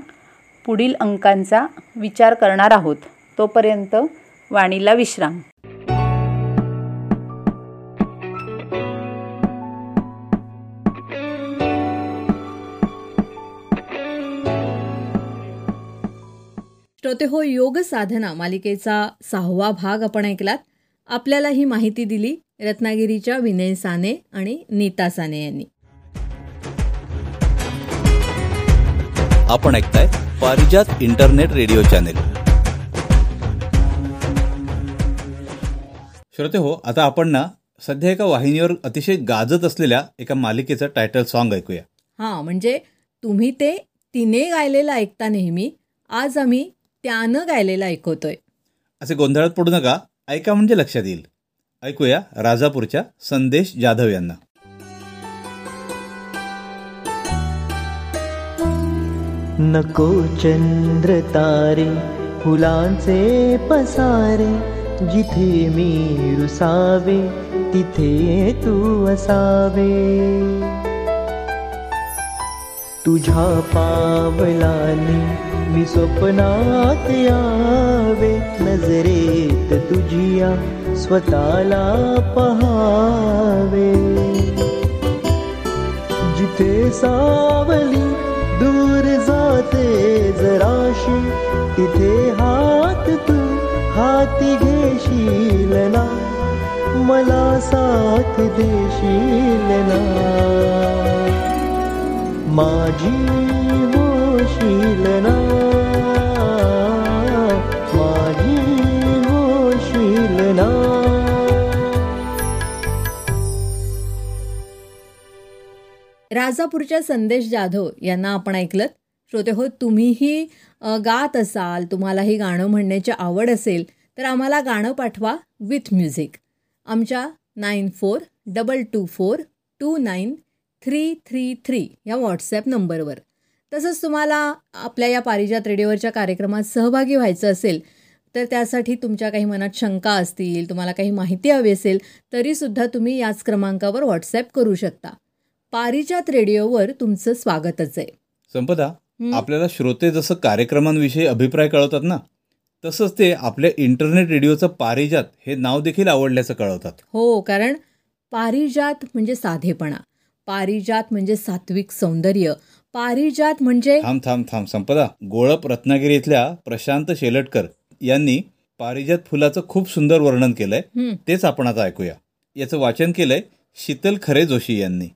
पुढील अंकांचा विचार करणार आहोत. तोपर्यंत वाणीला विश्राम. श्रोते हो योग साधना मालिकेचा सहावा भाग आपण ऐकलात. आपल्याला ही माहिती दिली रत्नागिरीच्या विनय साने आणि नीता साने यांनी. आपण ऐकताय पारिजात इंटरनेट रेडिओ चॅनेल. श्रोते हो आता आपण ना सध्या एका वाहिनीवर अतिशय गाजत असलेल्या एका मालिकेचं टायटल सॉन्ग ऐकूया. हां म्हणजे तुम्ही ते तिने गायलेलं ऐकता नेहमी. आज आम्ही त्यानं गायलेलं ऐकवतोय. असे गोंधळात पडू नका. ऐका म्हणजे लक्षात येईल. ऐकूया राजापूरच्या संदेश जाधव यांना. नको चंद्र तारे फुलांचे पसारे जिथे मी रुसावे तिथे तू असावे. तुझ्या पावलाने मी स्वप्नात यावे. नजरेत तुझिया स्वतःला पहावे. जिथे सावली दूर जाते जराशी तिथे हात तू हाती घेशील ना. मला साथ देशील ना माझी होशील ना माझी होशील ना राजापूरच्या संदेश जाधव यांना आपण ऐकलं श्रोते हो तुम्हीही गात असाल तुम्हालाही गाणं म्हणण्याची आवड असेल तर आम्हाला गाणं पाठवा विथ म्युझिक. आमच्या nine four double two four two nine three three three या व्हॉट्सॲप नंबरवर. तसंच तुम्हाला आपल्या या पारिजात रेडिओवरच्या कार्यक्रमात सहभागी व्हायचं असेल तर त्यासाठी तुमच्या काही मनात शंका असतील तुम्हाला काही माहिती हवी असेल तरीसुद्धा तुम्ही याच क्रमांकावर व्हॉट्सॲप करू शकता. पारिजात रेडिओवर तुमचं स्वागतच आहे. संपदा? आपल्याला श्रोते जसं कार्यक्रमांविषयी अभिप्राय कळवतात ना तसंच ते आपल्या इंटरनेट रेडिओचं पारिजात हे नाव देखील आवडल्याचं कळवतात. हो कारण पारिजात म्हणजे साधेपणा. पारिजात म्हणजे सात्विक सौंदर्य. पारिजात म्हणजे थांब थांब थांब संपदा. गोळप रत्नागिरी इथल्या प्रशांत शेलटकर यांनी पारिजात फुलाचं खूप सुंदर वर्णन केलंय. तेच आपण आता ऐकूया. याचं वाचन केलंय शीतल खरे जोशी यांनी.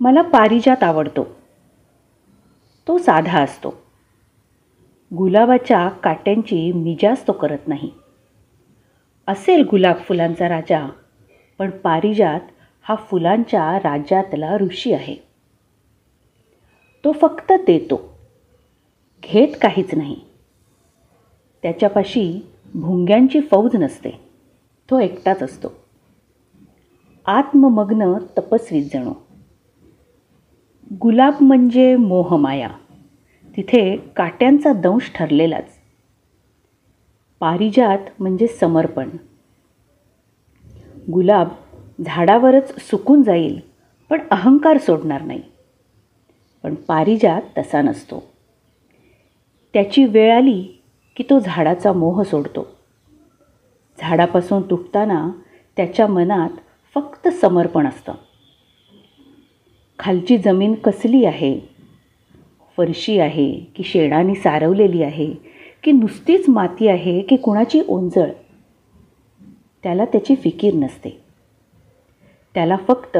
मला पारिजात आवडतो. तो साधा असतो. गुलाबाच्या काट्यांची मिजाज तो करत नाही. असेल गुलाब फुलांचा राजा पण पारिजात हा फुलांच्या राज्यातला ऋषी आहे. तो फक्त देतो. घेत काहीच नाही. त्याच्यापाशी भुंग्यांची फौज नसते. तो एकटाच असतो. आत्ममग्न तपस्वीत जणू. गुलाब म्हणजे मोहमाया तिथे काट्यांचा दंश ठरलेलाच. पारिजात म्हणजे समर्पण. गुलाब झाडावरच सुकून जाईल पण अहंकार सोडणार नाही. पण पारिजात तसा नसतो. त्याची वेळ आली की तो झाडाचा मोह सोडतो. झाडापासून तुटताना त्याच्या मनात फक्त समर्पण असतं. खालची जमीन कसली आहे? फरशी आहे की शेणाने सारवलेली आहे की नुसतीच माती आहे की कुणाची ओंजळ? त्याला त्याची फिकीर नसते. त्याला फक्त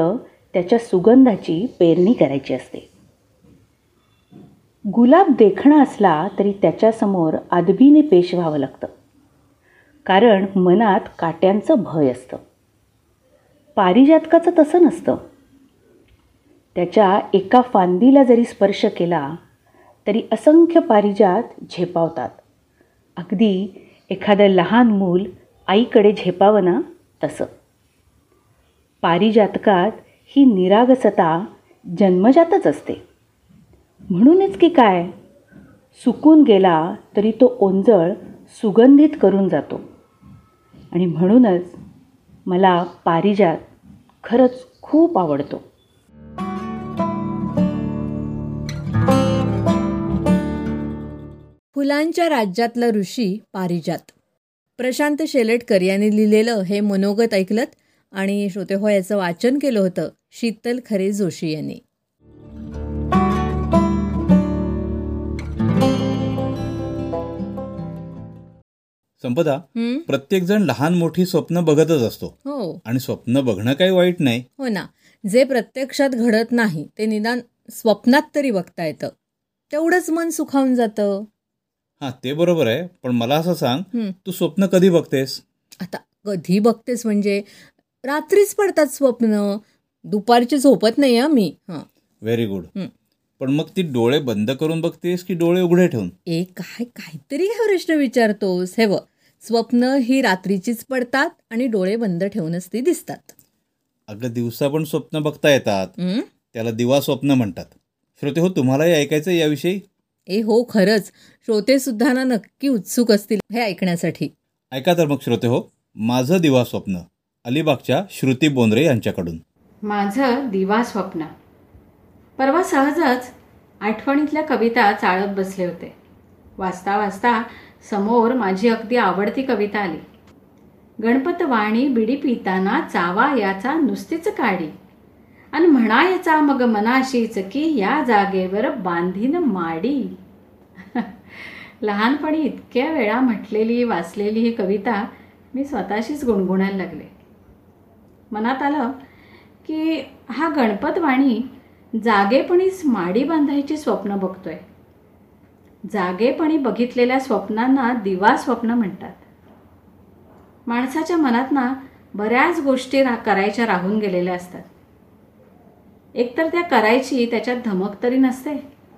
त्याच्या सुगंधाची पेरणी करायची असते. गुलाब देखणा असला तरी त्याच्यासमोर आदबीने पेश व्हावं लागतं. कारण मनात काट्यांचं भय असतं. पारिजातकाचं तसं नसतं. त्याच्या एका फांदीला जरी स्पर्श केला तरी असंख्य पारिजात झेपावतात. अगदी एखादं लहान मूल आईकडे झेपावं ना तसं. पारिजातकात ही निरागसता जन्मजातच असते. म्हणूनच की काय? सुकून गेला तरी तो ओंजळ सुगंधित करून जातो. आणि म्हणूनच मला पारिजात खरंच खूप आवडतो. फुलांच्या राज्यातला ऋषी पारिजात. प्रशांत शेलटकर यांनी लिहिलेलं हे मनोगत ऐकलं आणि श्रोते हो याचं वाचन केलं होतं शीतल खरे जोशी यांनी. संपदा? प्रत्येक जण लहान मोठी स्वप्न बघतच असतो. हो. आणि स्वप्न बघणं काही वाईट नाही. हो ना. जे प्रत्यक्षात घडत नाही ते निदान स्वप्नात तरी बघता येतं. तेवढंच मन सुखावून जातं. हा ते बरोबर आहे. पण मला असं सांग हं. तू स्वप्न कधी बघतेस? आता कधी बघतेस म्हणजे रात्रीच पडतात स्वप्न. दुपारची झोपत नाही हं मी. हां. व्हेरी गुड हं. पण मग ती डोळे बंद करून बघतेस की डोळे उघडे ठेवून? ए काय काहीतरी काय प्रश्न विचारतोस. हे व स्वप्न ही रात्रीचीच पडतात आणि डोळे बंद ठेवूनच ती दिसतात. अगं दिवसा पण स्वप्न बघता येतात. हं? त्याला दिवा स्वप्न म्हणतात. श्रोते हो तुम्हालाही ऐकायचं याविषयी? ए हो खरंच. श्रोते सुद्धा ना नक्की उत्सुक असतील हे ऐकण्यासाठी. ऐका तर मग श्रोते हो माझं दिवा स्वप्न अलिबागच्या श्रुती बोंद्रे यांच्याकडून. माझं दिवा स्वप्न. परवा सहजच आठवणीतल्या कविता चाळत बसले होते. वाचता वाचता समोर माझी अगदी आवडती कविता आली. गणपत वाणी बिडी पिताना चावा याचा नुसतीच काढी आणि म्हणायचा मग मनाशीच की या जागेवर बांधीन माडी. <laughs> लहानपणी इतक्या वेळा म्हटलेली वाचलेली ही कविता मी स्वतःशीच गुणगुणायला लागले. मनात आलं की हा गणपतवाणी जागेपणीच माडी बांधायची स्वप्न बघतोय. जागेपणी बघितलेल्या स्वप्नांना दिवा स्वप्न म्हणतात. माणसाच्या मनात ना बऱ्याच गोष्टी रा करायच्या राहून गेलेल्या असतात. एकतर त्या करायची त्याच्यात धमक तरी नसते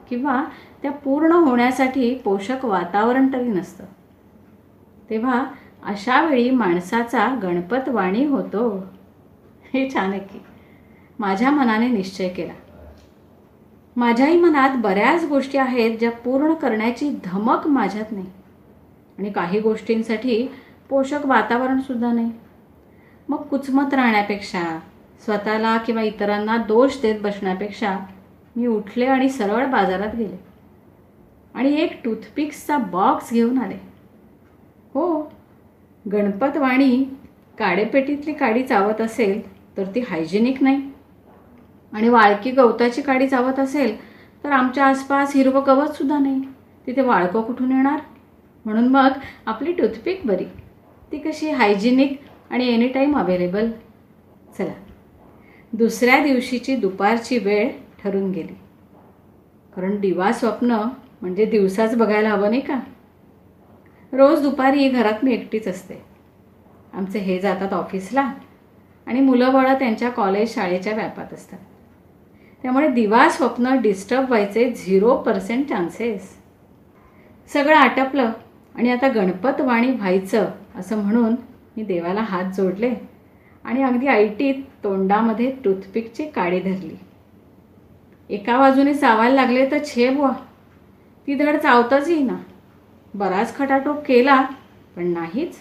किंवा त्या पूर्ण होण्यासाठी पोषक वातावरण तरी नसतं. तेव्हा अशा वेळी माणसाचा गणपत वाणी होतो. हे छान आहे की माझ्या मनाने निश्चय केला. माझ्याही मनात बऱ्याच गोष्टी आहेत ज्या पूर्ण करण्याची धमक माझ्यात नाही. आणि काही गोष्टींसाठी पोषक वातावरणसुद्धा नाही. मग कुचमत राहण्यापेक्षा स्वतःला किंवा इतरांना दोष देत बसण्यापेक्षा मी उठले आणि सरळ बाजारात गेले. आणि एक टूथपिक्सचा बॉक्स घेऊन आले. हो गणपतवाणी काडेपेटीतली काडी चावत असेल तर ती हायजेनिक नाही. आणि वाळकी गवताची काडी चावत असेल तर आमच्या आसपास हिरवं गवतसुद्धा नाही. तिथे वाळकं कुठून येणार? म्हणून मग आपली टूथपिक बरी. ती कशी हायजेनिक आणि एनी टाईम अवेलेबल? चला. दुसऱ्या दिवशीची दुपारची वेळ ठरून गेली. कारण दिवा स्वप्न म्हणजे दिवसाच बघायला हवं नाही का? रोज दुपारी घरात मी एकटीच असते. आमचे हे जातात ऑफिसला आणि मुलं बाळं त्यांच्या कॉलेज शाळेच्या व्यापात असतात. त्यामुळे दिवा स्वप्न डिस्टर्ब व्हायचे झिरो पर्सेंट चान्सेस. सगळं आटपलं आणि आता गणपतवाणी व्हायचं असं म्हणून मी देवाला हात जोडले. आणि अगदी ऐटीत तोंडामध्ये टूथपिकची काडी धरली. एका बाजूने चावायला लागले तर छे बुवा. ती धड चावताच येईना बराच खटाटोप केला पण नाहीच.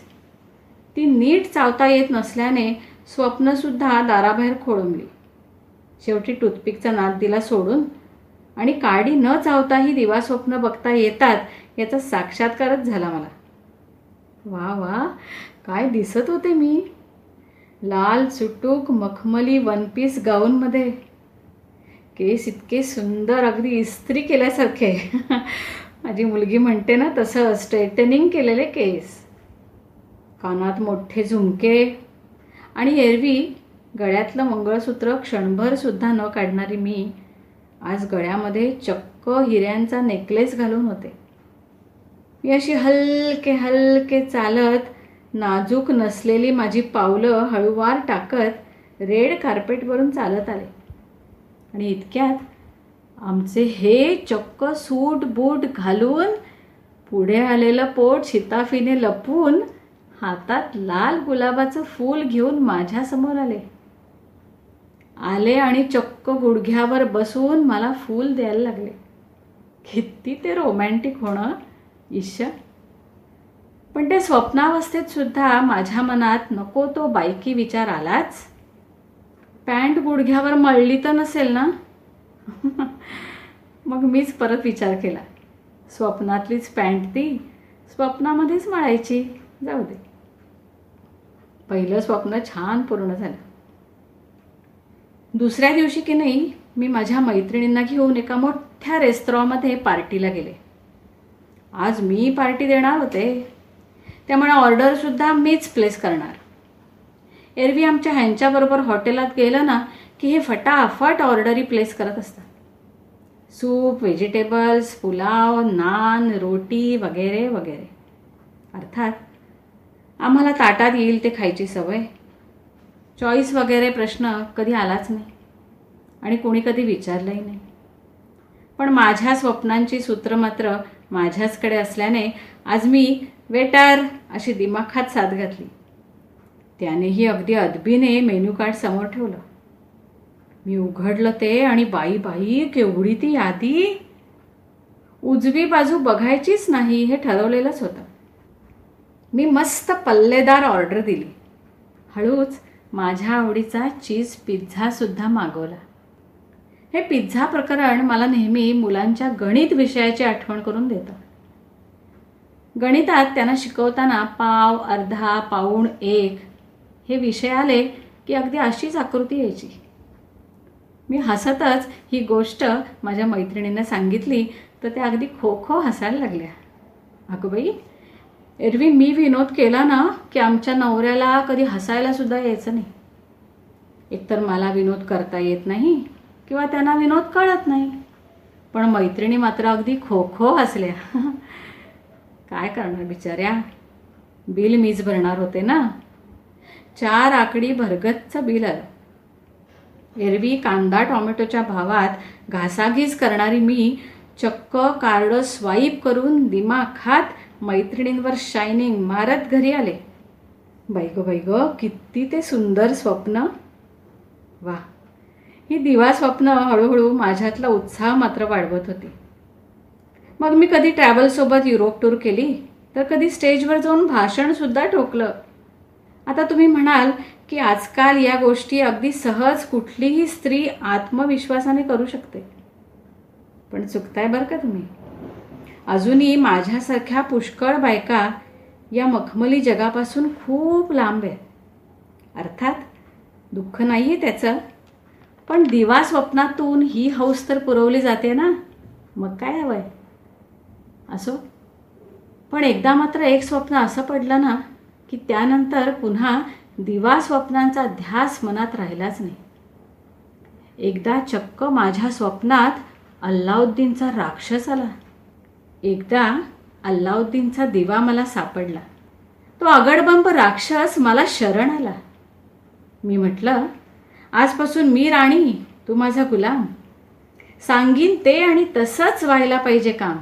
ती नीट चावता येत नसल्याने स्वप्नसुद्धा दाराबाहेर खोळंबली. शेवटी टूथपिकचा नाद दिला सोडून आणि काडी न चावताही दिवा स्वप्न बघता येतात याचा साक्षात्कारच झाला मला. वा वा काय दिसत होते मी. लाल सुटूक मखमली वन पीस गाऊनमध्ये केस इतके सुंदर अगदी इस्त्री केल्यासारखे. <laughs> माझी मुलगी म्हणते ना तसं स्ट्रेटनिंग केलेले केस. कानात मोठे झुमके. आणि एरवी गळ्यातलं मंगळसूत्र क्षणभरसुद्धा न काढणारी मी आज गळ्यामध्ये चक्क हिऱ्यांचा नेकलेस घालून होते. मी अशी हलके हलके चालत नाजूक नसलेली माझी पावलं हळूवार टाकत रेड कार्पेटवरून चालत आले. आणि इतक्यात आमचे हे चक्क सूट बूट घालून पुढे आलेलं पोट शिताफीने लपवून हातात लाल गुलाबाचं फूल घेऊन माझ्यासमोर आले. आले आणि चक्क गुडघ्यावर बसून मला फूल द्यायला लागले. किती ते रोमॅन्टिक होणं ईश्वर. पण त्या स्वप्नावस्थेत सुद्धा माझ्या मनात नको तो बायकी विचार आलाच. पॅन्ट गुडघ्यावर मळली तर नसेल ना? <laughs> मग मीच परत विचार केला. स्वप्नातलीच पॅन्ट ती स्वप्नामध्येच मळायची. जाऊ दे. पहिलं स्वप्न छान पूर्ण झालं. दुसऱ्या दिवशी की नाही मी माझ्या मैत्रिणींना घेऊन एका मोठ्या रेस्टॉरंटमध्ये पार्टीला गेले. आज मी पार्टी देणार होते. त्यामुळे ऑर्डरसुद्धा मीच प्लेस करणार. एरवी आमच्या ह्यांच्याबरोबर हॉटेलात गेलं ना की हे फटाफट ऑर्डरी प्लेस करत असतात. सूप व्हेजिटेबल्स पुलाव नान रोटी वगैरे वगैरे. अर्थात आम्हाला ताटात येईल ते खायची सवय. चॉईस वगैरे प्रश्न कधी आलाच नाही. आणि कोणी कधी विचारलंही नाही. पण माझ्या स्वप्नांची सूत्र मात्र माझ्याचकडे असल्याने आज मी वेटर अशी दिमाखात साथ घातली. त्यानेही अगदी अदबीने मेन्यू कार्ड समोर ठेवलं. मी उघडलं ते आणि बाई बाई केवढी ती यादी? उजवी बाजू बघायचीच नाही हे ठरवलेलंच होतं. मी मस्त पल्लेदार ऑर्डर दिली. हळूच माझ्या आवडीचा चीज पिझ्झासुद्धा मागवला. हे पिझ्झा प्रकरण मला नेहमी मुलांच्या गणित विषयाची आठवण करून देतं. गणितात त्यांना शिकवताना पाव अर्धा पाऊण एक हे विषय आले की अगदी अशीच आकृती यायची. मी हसतच ही गोष्ट माझ्या मैत्रिणींना सांगितली तर त्या अगदी खो खो हसायला लागल्या. अगं बाई एरवी मी विनोद केला ना की आमच्या नवऱ्याला कधी हसायला सुद्धा यायचं नाही. एकतर मला विनोद करता येत नाही किंवा त्यांना विनोद कळत नाही. पण मैत्रिणी मात्र अगदी खो खो हसल्या. <laughs> काय करणार बिचाऱ्या? बिल मीच भरणार होते ना? चार आकडी भरगतचं बिल. आलं एरवी कांदा टोमॅटोच्या भावात घासाघीस करणारी मी चक्क कार्ड स्वाईप करून दिमाग खात मैत्रिणींवर शायनिंग मारत घरी आले. बाई बैग बाई किती ते सुंदर स्वप्न. वा ही दिवा स्वप्न हळूहळू माझ्यातला उत्साह मात्र वाढवत होती. मग मी कधी ट्रॅव्हलसोबत युरोप टूर केली? तर कधी स्टेजवर जाऊन भाषणसुद्धा ठोकलं आता तुम्ही म्हणाल की आजकाल या गोष्टी अगदी सहज कुठलीही स्त्री आत्मविश्वासाने करू शकते. पण चुकताय बरं का तुम्ही? अजूनही माझ्यासारख्या पुष्कळ बायका या मखमली जगापासून खूप लांब आहेत. अर्थात दुःख नाही आहे त्याचं. पण दिवा स्वप्नातून ही हौस तर पुरवली जाते ना. मग काय हवं आहे असो. पण एकदा मात्र एक स्वप्न असं पडलं ना की त्यानंतर पुन्हा दिवा स्वप्नांचा ध्यास मनात राहिलाच नाही. एकदा चक्क माझ्या स्वप्नात अल्लाउद्दीनचा राक्षस आला. एकदा अल्लाउद्दीनचा दिवा मला सापडला. तो अगडबंब राक्षस मला शरण आला. मी म्हटलं आजपासून मी राणी तू माझा गुलाम. सांगीन ते आणि तसंच व्हायला पाहिजे काम.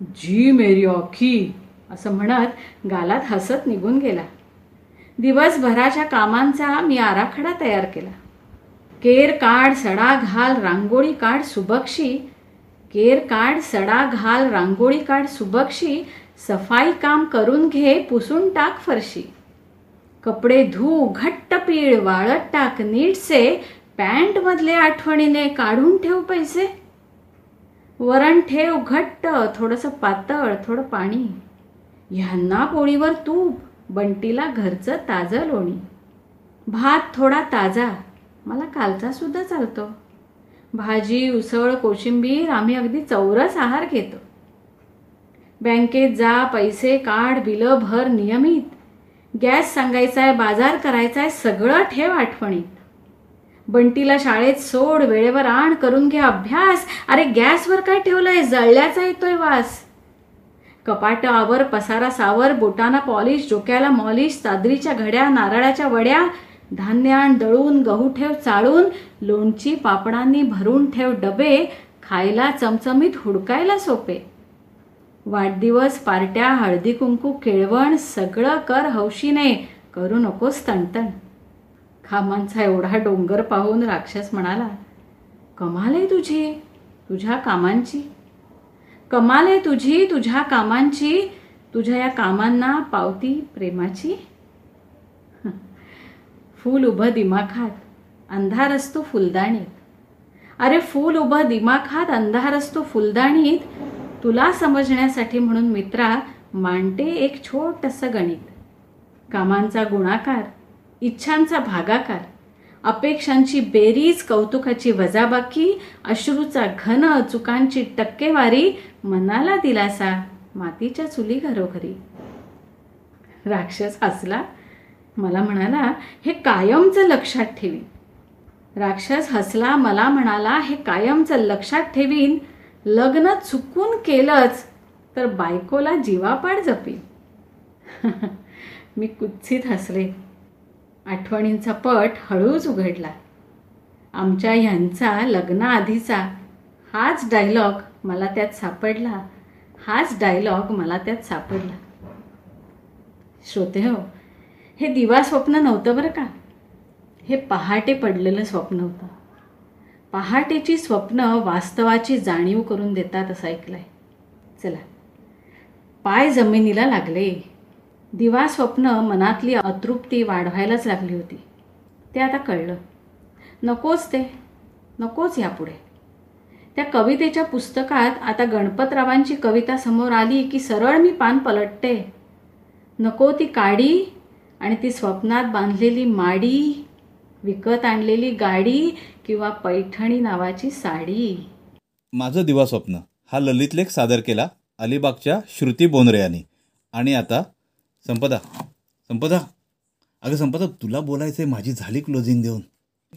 जी मेरी ऑखी असं म्हणत गालात हसत निघून गेला. दिवसभराच्या कामांचा मी आराखडा तयार केला. केर काढ सडा घाल रांगोळी काढ सुबक्षी. केर काढ सडा घाल रांगोळी काढ सुबक्षी. सफाई काम करून घे पुसून टाक फरशी. कपडे धू घट्ट पीळ वाळत टाक नीटसे. पॅन्ट मधले आठवणीने काढून ठेव पैसे. वरण ठेव घट्ट थोडंसं पातळ थोडं पाणी. ह्यांना पोळीवर तूप बंटीला घरचं ताजं लोणी. भात थोडा ताजा मला कालचा सुद्धा चालतो. भाजी उसळ कोशिंबीर आम्ही अगदी चौरस आहार घेतो. बँकेत जा पैसे काढ बिलं भर नियमित. गॅस सांगायचा आहे बाजार करायचा आहे सगळं ठेव आठवणीत बंटीला शाळेत सोड वेळेवर आण करून घे अभ्यास. अरे गॅसवर काय ठेवलंय? जळल्याचा येतोय वास. कपाटावर पसारा सावर बोटांना पॉलिश डोक्याला मॉलिश चादरीच्या घड्या नारळाच्या वड्या. धान्य आण दळून गहू ठेव चाळून. लोणची पापडांनी भरून ठेव डबे. खायला चमचमीत हुडकायला सोपे. वाढदिवस पार्ट्या हळदी कुंकू केळवण सगळं कर हौशीने. करू नकोस तणतण. कामांचा एवढा डोंगर पाहून राक्षस म्हणाला कमाल आहे तुझी तुझ्या कामांची. कमाल आहे तुझी तुझ्या कामांची तुझ्या या कामांना पावती प्रेमाची. <laughs> फूल उभं दिमाखात अंधार असतो फुलदाणीत. अरे फूल उभं दिमाखात अंधार असतो फुलदाणीत तुला समजण्यासाठी म्हणून मित्रा मांडते एक छोटंसं गणित. कामांचा गुणाकार इच्छांचा भागाकार. अपेक्षांची बेरीज कौतुकाची वजाबाकी अश्रूचा घन चुकांची टक्केवारी मनाला दिलासा मातीच्या चुली घरोघरी. राक्षस हसला. मला म्हणाला हे कायमचं लक्षात ठेवीन. राक्षस हसला. मला म्हणाला हे कायमचं लक्षात ठेवीन. लग्न चुकून केलंच तर बायकोला जीवापाड जपीन. <laughs> मी कुत्सित हसले. आठवणींचा पट हळूच उघडला. आमच्या ह्यांचा लग्नाआधीचा हाच डायलॉग मला त्यात सापडला. हाच डायलॉग मला त्यात सापडला. श्रोते हो हे दिवा स्वप्न नव्हतं बरं का? हे पहाटे पडलेलं स्वप्न होतं. पहाटेची स्वप्न वास्तवाची जाणीव करून देतात असं ऐकलंय. चला पाय जमिनीला लागले. दिवा स्वप्न मनातली अतृप्ती वाढवायलाच लागली होती. ते आता कळलं. नकोच ते. नकोच यापुढे. त्या कवितेच्या पुस्तकात आता गणपतरावांची कविता समोर आली की सरळ मी पान पलटते. नको ती काडी आणि ती स्वप्नात बांधलेली माडी विकत आणलेली गाडी किंवा पैठणी नावाची साडी. माझं दिवा स्वप्न. हा ललितलेख सादर केला अलिबागच्या श्रुती बोनरे यांनी. आणि आता संपदा संपदा. अगं संपदा तुला बोलायचंय माझी झाली क्लोजिंग देऊन.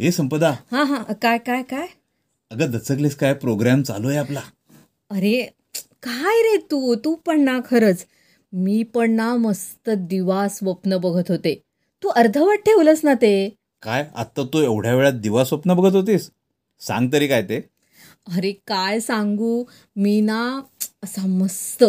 ए संपदा. हां हां. काय काय काय? अगं दचकलीस काय? प्रोग्राम चालू आहे आपला. अरे काय रे तू? तू पण ना खरंच. मी पण ना मस्त दिवा स्वप्न बघत होते. तू अर्धवट ठेवलंस ना ते. काय? आत्ता तू एवढ्या वेळात दिवा स्वप्न बघत होतीस? सांग तरी काय ते. अरे काय सांगू? मी ना असा मस्त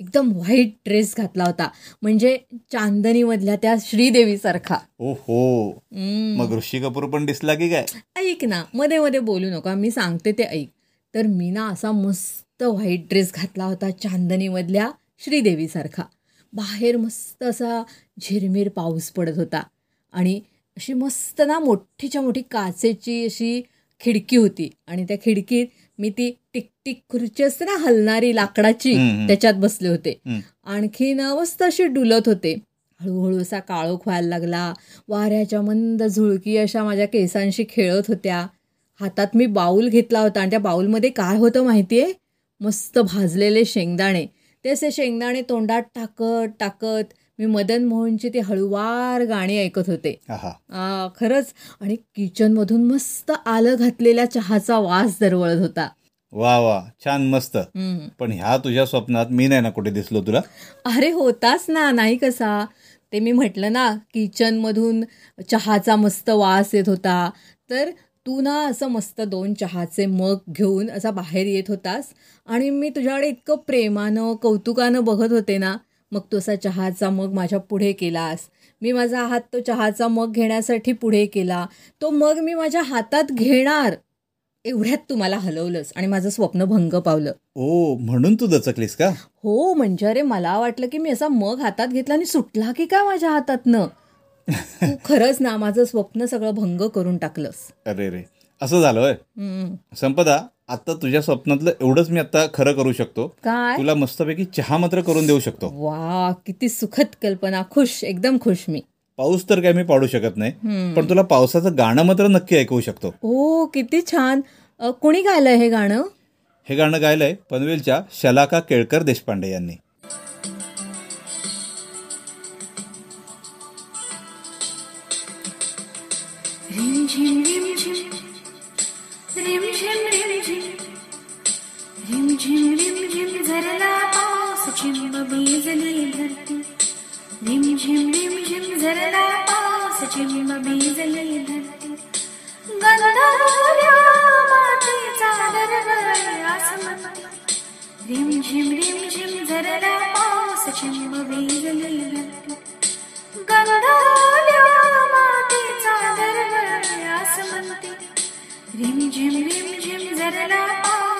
एकदम व्हाईट ड्रेस घातला होता. म्हणजे चांदनीमधल्या त्या श्रीदेवीसारखा. ओ हो हम्म. मग ऋषी कपूर पण दिसला की काय? ऐक ना मध्ये मध्ये बोलू नका मी सांगते ते ऐक. तर मी ना असा मस्त व्हाईट ड्रेस घातला होता चांदनीमधल्या श्रीदेवीसारखा. बाहेर मस्त असा झिरमिर पाऊस पडत होता. आणि अशी मस्त ना मोठीच्या मोठी काचेची अशी खिडकी होती. आणि त्या खिडकीत मी ती टिकटिक खुर्ची असते ना हलणारी लाकडाची. त्याच्यात बसले होते. आणखीन मस्त अशी डुलत होते. हळूहळू असा काळोख व्हायला लागला. वाऱ्याच्या मंद झुळकी अशा माझ्या केसांशी खेळत होत्या. हातात मी बाऊल घेतला होता आणि त्या बाऊलमध्ये काय होतं माहितीये? मस्त भाजलेले शेंगदाणे. ते असे शेंगदाणे तोंडात टाकत टाकत मी मदन मोहनची ती हळूवार गाणी ऐकत होते. खरंच. आणि किचनमधून मस्त आलं घातलेल्या चहाचा वास दरवळत होता. वा वा. छान मस्त. पण ह्या तुझ्या स्वप्नात मी नाही ना कुठे दिसलो तुला? अरे होताच ना. नाही कसा. ते मी म्हटलं ना किचनमधून चहाचा मस्त वास येत होता. तर तू ना असं मस्त दोन चहाचे मग घेऊन असा बाहेर येत होतास. आणि मी तुझ्याकडे इतकं प्रेमानं कौतुकानं बघत होते ना मग तू असा चहाचा मग माझ्या पुढे केलास. मी माझा हात तो चहाचा मग घेण्यासाठी पुढे केला. तो मग मी माझ्या हातात घेणार. एवढ्यात तू मला हलवलंस आणि माझं स्वप्न भंग पावलं. ओ म्हणून तू दचकलीस का? हो म्हणजे अरे मला वाटलं की मी असा मग हातात घेतला आणि सुटला की काय माझ्या हातातनं? तू खरंच ना माझं स्वप्न सगळं भंग करून टाकलंस. अरे रे. असं झालं होय. संपदा आता तुझ्या स्वप्नातलं एवढंच मी आता खरं करू शकतो. काय? तुला मस्तपैकी चहा मात्र करून देऊ शकतो. वा किती सुखद कल्पना. खुश एकदम खुश मी. पाऊस तर काय मी पाडू शकत नाही. पण तुला पावसाचं गाणं मात्र नक्की ऐकवू शकतो. ओ किती छान. कोणी गायलंय हे गाणं? हे गाणं गायलंय पनवेलच्या शलाका केळकर देशपांडे यांनी. झिम झिम झिम झरला पाऊस चिंब भिजली धरती. झिम झिम झिम झिम झरला पाऊस चिंब भिजली धरती. गंधर्वल्या मातीचा दरवळ आसमंत झिम झिम झिम झिम झरला पाऊस चिंब भिजली धरती. गंधर्वल्या मातीचा दरवळ आसमंती रिम झिम रिम झिम झरला पाऊस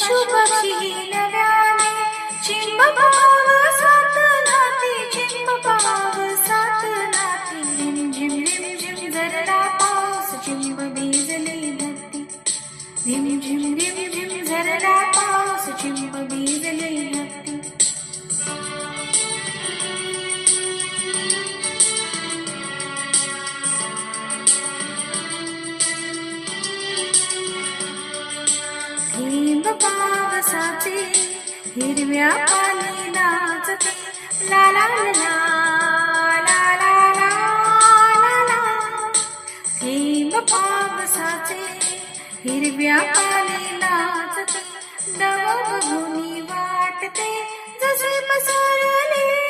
পশু পাখি निळ्या पाणी नाचते. ला ला ला ला ला ला ला थेंब पावसाचे हिरव्या पाणी नाचते. दव बघुनी वाटते. जसे पसरले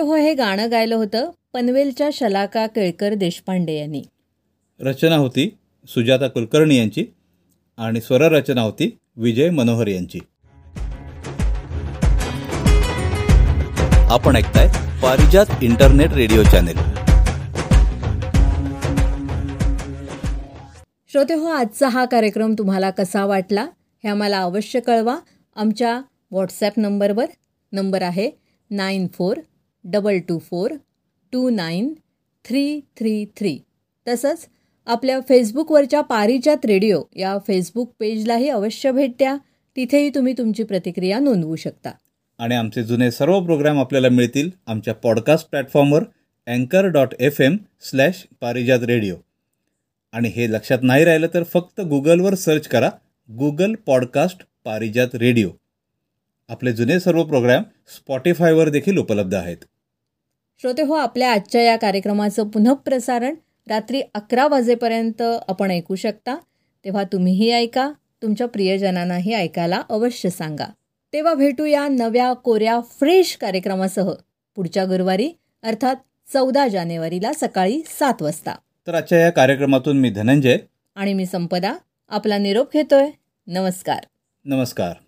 हो हे गाणं गायलं होतं पनवेलच्या शलाका केळकर देशपांडे यांनी. रचना होती सुजाता कुलकर्णी यांची आणि स्वररचना होती विजय मनोहर यांची. आपण ऐकताय पारिजात इंटरनेट रेडिओ चॅनेल. श्रोते हो आजचा हा कार्यक्रम तुम्हाला कसा वाटला हे आम्हाला अवश्य कळवा. आमच्या व्हॉट्सॲप नंबरवर नंबर आहे nine four double two four two nine three three three तसंच आपल्या फेसबुकवरच्या पारिजात रेडिओ या फेसबुक पेजलाही अवश्य भेट द्या. तिथेही तुम्ही तुमची प्रतिक्रिया नोंदवू शकता. आणि आमचे जुने सर्व प्रोग्राम आपल्याला मिळतील आमच्या पॉडकास्ट प्लॅटफॉर्मवर अँकर dot F M slash Parijat radio. आणि हे लक्षात नाही राहिलं तर फक्त गुगलवर सर्च करा गुगल पॉडकास्ट पारिजात रेडिओ. आपले जुने सर्व प्रोग्राम स्पॉटीफायवर देखील उपलब्ध आहेत. श्रोते हो आपल्या आजच्या या कार्यक्रमाचं पुनःप्रसारण रात्री अकरा वाजेपर्यंत आपण ऐकू शकता. तेव्हा तुम्हीही ऐका तुमच्या प्रियजनांनाही ऐकायला अवश्य सांगा. तेव्हा भेटूया नव्या कोऱ्या फ्रेश कार्यक्रमासह पुढच्या गुरुवारी अर्थात चौदा जानेवारीला सकाळी सात वाजता. तर आजच्या या कार्यक्रमातून मी धनंजय. आणि मी संपदा आपला निरोप घेतोय. नमस्कार. नमस्कार.